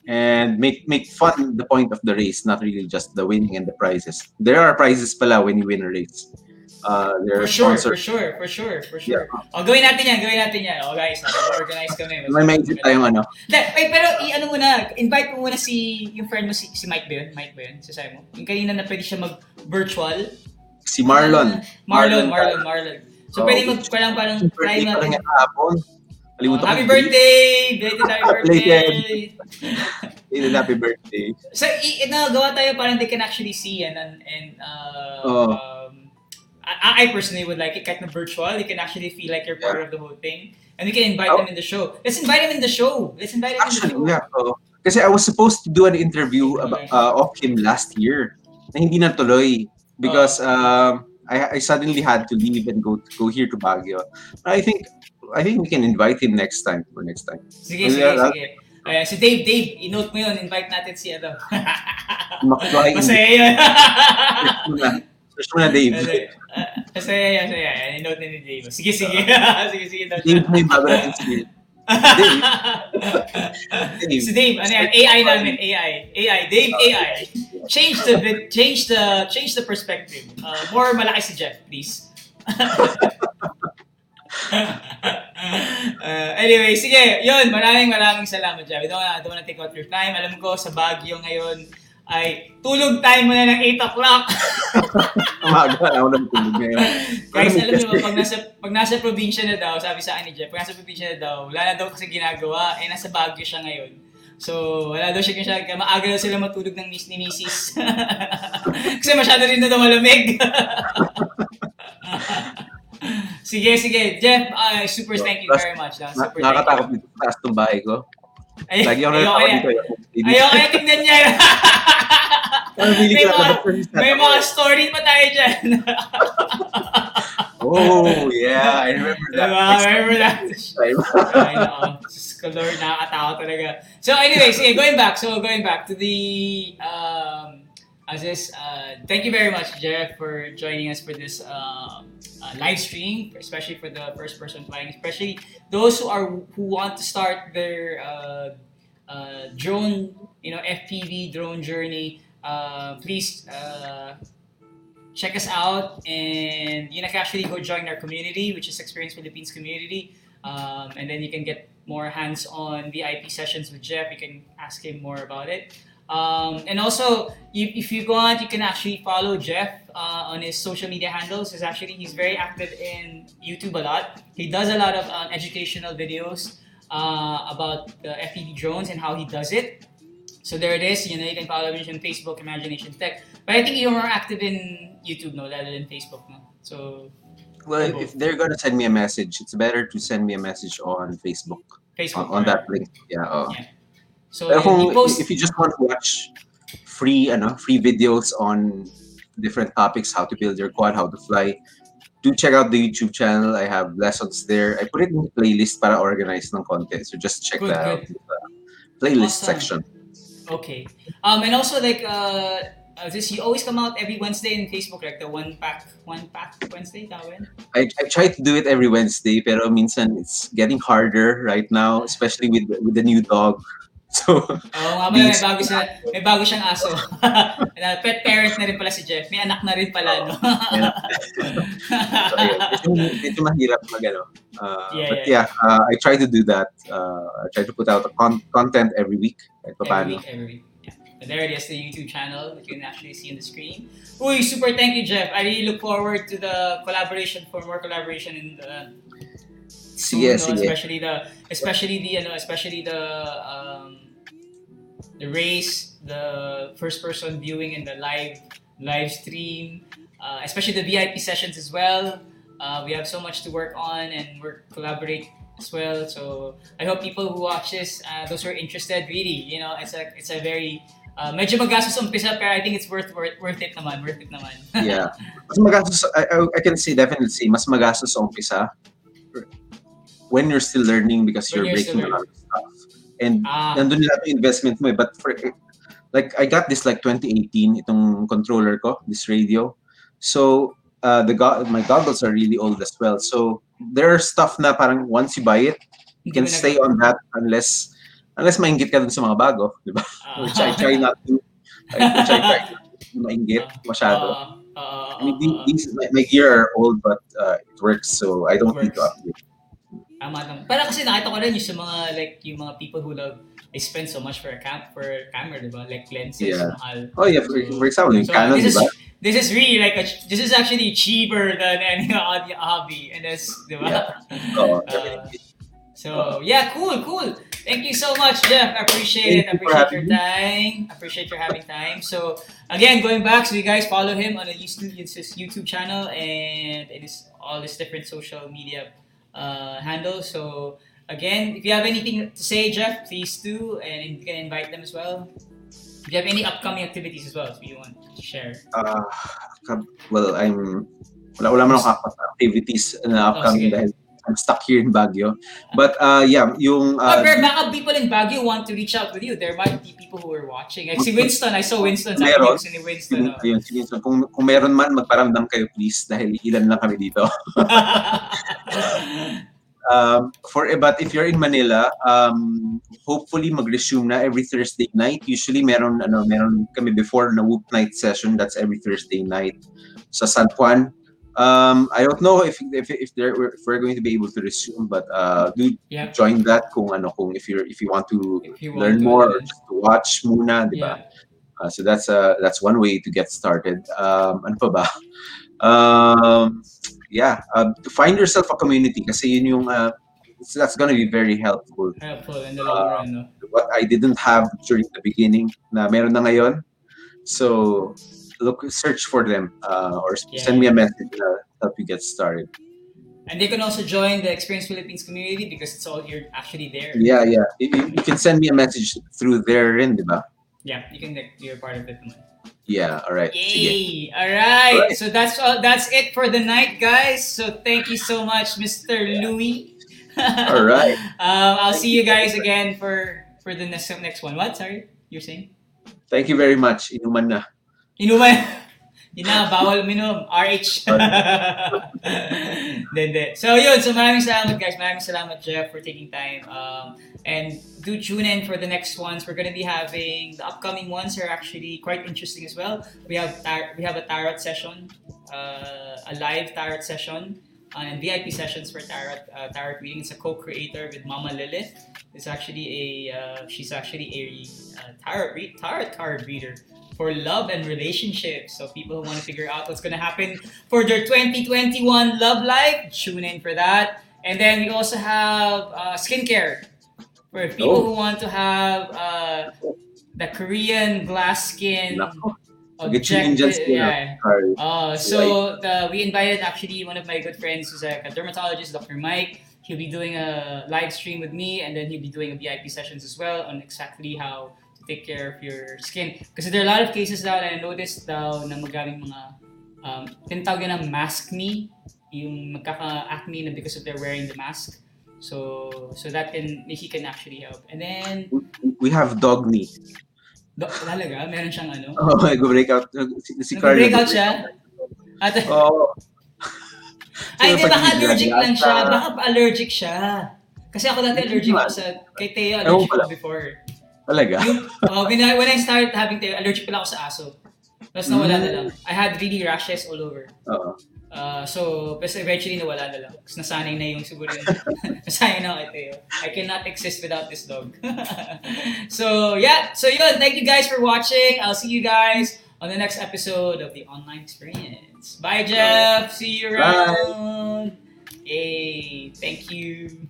and make make fun the point of the race, not really just the winning and the prizes. There are prizes pala when you win a race. Uh, there For are sure, for sure, for sure, for sure. O, gawin natin yan, gawin natin yan. O, guys, organize kami. May maisip tayong ano. Hindi, ay, pero i-ano muna, invite mo muna si, yung friend mo, si, si Mike ba yun? Mike ba yun? Si Simon? Yung kanina na pwede siya mag-virtual. Si Marlon. Marlon, Marlon, Marlon. Marlon. So, Oo. pwede mag, parang, parang, try natin. yung kahapon. Kalimutan Oh, happy birthday! Belated happy birthday! Belated happy birthday. so, i- ino, gawa tayo parang they can actually see and, and, uh, Oo. um, I, I personally would like it kahit na virtual, you can actually feel like you're part of the whole thing. And we can invite Oh. them in the show. Let's invite them in the show. Let's invite them Actually, in the show. yeah. oo. Kasi I was supposed to do an interview about, uh, of him last year na hindi natuloy because um, I, I suddenly had to leave and go go here to Baguio. I think I think we can invite him next time for next time. Sige, sige, Yeah, sige. Ayan, si Dave, Dave, i-note mo yun, invite natin si ano. Masaya yun. Search mo na. Search mo na, Dave. Ah, Masaya masaya yan. I-note na ni Dave. Sige, sige. sige, sige. siya. Dave na yung bago natin si Dave. si Dave, ano yan? AI namin, AI. AI, Dave, AI. Change the bit- change the change the perspective. Uh, more malaki si Jeff, please. uh, anyway, sige, yun, maraming maraming salamat, Jeff. I don't, wanna- I don't wanna take out your time. Alam ko, sa Baguio ngayon, ay tulog time mo na ng 8 o'clock. Umaga na ako natulog ngayon. Guys, alam niyo ba, pag nasa, pag nasa probinsya na daw, sabi sa akin ni Jeff, pag nasa probinsya na daw, wala na daw kasi ginagawa, eh nasa Baguio siya ngayon. So, wala daw siya kasi maaga daw sila matulog ng miss ni misis. kasi masyado rin na daw malamig. Sige, sige. Jeff, uh, super thank you very much. Na- Super Nakakatakot thank you. dito sa taas ng bahay ko. Ay, Lagi ako natatakot dito. Ayoko kaya tignan niya. May, mga, may mga story pa tayo dyan. Oh, yeah. I remember that. diba? Next Remember that? Ay, ko, Lord, nakakatakot talaga. So anyway, sige, going back. So going back to the, um, this, uh, thank you very much, Jeff, for joining us for this um, uh, live stream, especially for the first person flying, especially those who are who want to start their uh, uh, drone, you know, FPV drone journey. Uh, please uh, check us out and you know can actually go join our community which is experience philippines community. Um, and then you can get more hands-on vip sessions with jeff. You can ask him more about it Um, and also, if, if you want, you can actually follow Jeff uh, on his social media handles. He's actually he's very active in YouTube a lot. He does a lot of um, educational videos uh, about the FPV drones and how he does it. So there it is. You know, you can follow him on Facebook, Imagination Tech. But I think you're more active in YouTube, no, rather than Facebook, no. So Well, if, they're gonna send me a message, it's better to send me a message on Facebook Facebook on, on that link. Yeah. Oh. Yeah. So Pero kung, he posts. if you just want to watch free ano, free videos on different topics, how to build your quad, how to fly, do check out the YouTube channel. I have lessons there. I put it in the playlist para organize ng content. So just check Good, that out. good. Uh, playlist Awesome. section. Okay. Um, and also like uh, uh, this you always come out every Wednesday in Facebook like the one pack one pack Wednesday tawin. I, I try to do it every Wednesday, pero minsan it's getting harder right now, especially with with the new dog. So Oo nga pala, may bago, siya, may bago siyang aso. Na Pet parent na rin pala si Jeff. May anak na rin pala, no? So, ayun, medyo, medyo mahirap mag ano. Uh, Yeah, but yeah. yeah, uh, I try to do that. Uh, I try to put out con- content every week. Kahit every week, every week. There it is, the YouTube channel that you can actually see on the screen. Uy, super thank you, Jeff. I really look forward to the collaboration, for more collaboration in the soon, Sige, no? sige. especially the especially the ano, especially the um, race, the first person viewing and the live live stream, uh, especially the VIP sessions as well. Uh, we have so much to work on and work collaborate as well. So I hope people who watch this, uh, those who are interested, really, you know, it's a it's a very uh, medyo magastos umpisa pero I think it's worth worth, worth it naman, worth it naman. yeah. Mas magastos, I, I, can say definitely say, mas magastos sa umpisa when you're still learning because you're you're breaking a lot of stuff. And ah, nandun lahat yung investment mo eh. But for, like, I got this like 2018, itong controller ko, this radio. So, uh, the go- my goggles are really old as well. So, there are stuff na parang once you buy it, you can stay on that unless unless maingit ka dun sa mga bago, di ba? ah, Which I try not to. Which I try not to maingit masyado. ah, ah, I mean, these, my, my gear are old, but uh, it works, so I don't need to Works. Tama naman. Para kasi nakita ko rin yung sa mga like yung mga people who love they spend so much for a cam for a camera, di ba? Like lenses, Yeah. mahal. Oh yeah, for, for example, So, Canon, this is this is really like a, this is actually cheaper than any other hobby and that's di ba? Oo, Uh, definitely. So yeah, cool, cool. Thank you so much, Jeff. I appreciate it. I Thank you appreciate your time. I appreciate your having time. So again, going back, so you guys follow him on YouTube, his YouTube channel and it is all his different social media uh, handles. So again, if you have anything to say, Jeff, please do, and you can invite them as well. If you have any upcoming activities as well, if you want to share. Uh, well, I'm wala wala man ako activities na upcoming sige. dahil I'm stuck here in Baguio. But uh, yeah, yung Uh, pero baka people in Baguio want to reach out with you. There might be people who are watching. Like si Winston, I saw Winston sa Meron. ni Winston. yun, oh. yun, yun, so kung, kung meron man, magparamdam kayo please dahil ilan lang kami dito. Um, for but if you're in Manila, um, hopefully mag-resume na every Thursday night. Usually meron ano meron kami before na Whoop Night session. That's every Thursday night sa San Juan. Um, I don't know if if if, there, if we're going to be able to resume, but uh, do Yeah. join that kung ano kung if you're if you want to you want learn to, more uh, or just to watch muna, di ba? yeah. Uh, so that's uh that's one way to get started. Um, ano pa ba? Um, yeah, uh, to find yourself a community kasi yun yung uh, it's- that's gonna be very helpful. Helpful in the long Uh, run. No? What I didn't have during the beginning na meron na ngayon. So look, search for them uh, or Yeah. send me a message to help you get started. And they can also join the Experience Philippines community because it's all you're actually there. Yeah, yeah. You, you- can send me a message through there rin, di? Yeah, you can you're part of it. Yeah, All right. Yay! All right. all right. So that's all. That's it for the night, guys. So thank you so much, Mr. Louis. All right. Um, I'll see you guys again for for the next next one. What? Sorry, you're saying? Thank you very much. Inuman na. Inuman. Yun na, bawal minom. RH. Then. So, yun. So, maraming salamat, guys. Maraming salamat, Jeff, for taking time. Um, and do tune in for the next ones. We're gonna be having the upcoming ones are actually quite interesting as well. We have tar- we have a tarot session, uh, a live tarot session uh, and VIP sessions for tarot uh, tarot reading. It's a co-creator with Mama Lilith. It's actually a uh, she's actually a uh, tarot re- tarot card reader for love and relationships. So people who want to figure out what's gonna happen for their 2021 love life, tune in for that. And then we also have uh, skincare for people Oh. who want to have uh, the Korean glass skin. Objective- just yeah. Uh, so the, we invited actually one of my good friends who's like a dermatologist, Dr. Mike. He'll be doing a live stream with me, and then he'll be doing a VIP sessions as well on exactly how to take care of your skin. Because there are a lot of cases now that I noticed daw na magaling mga um, tinatawag ng mask knee, yung magkaka-acne na because of they're wearing the mask. So so that can he can actually help. And then We have dog knee. do, talaga meron siyang ano. Oh, nag-breakout. Si, si Carl. Nag-breakout siya. At Oo. Ay, Sino baka allergic lang siya. Baka allergic siya. Kasi ako dati allergic ako sa, kay Teo, allergic ko before. Talaga? Uh, when, I, when I started having Teo, allergic pala ako sa aso. Tapos nawala na lang. I had really rashes all over. Oo. Uh, so, pero eventually nawala na lang. Kasi nasanay na yung siguro yung, nasanay na ako kay I cannot exist without this dog. so, yeah. So, yun. Thank you guys for watching. I'll see you guys on the next episode of the online experience. Bye, Jeff. See you Bye. around. Hey, thank you.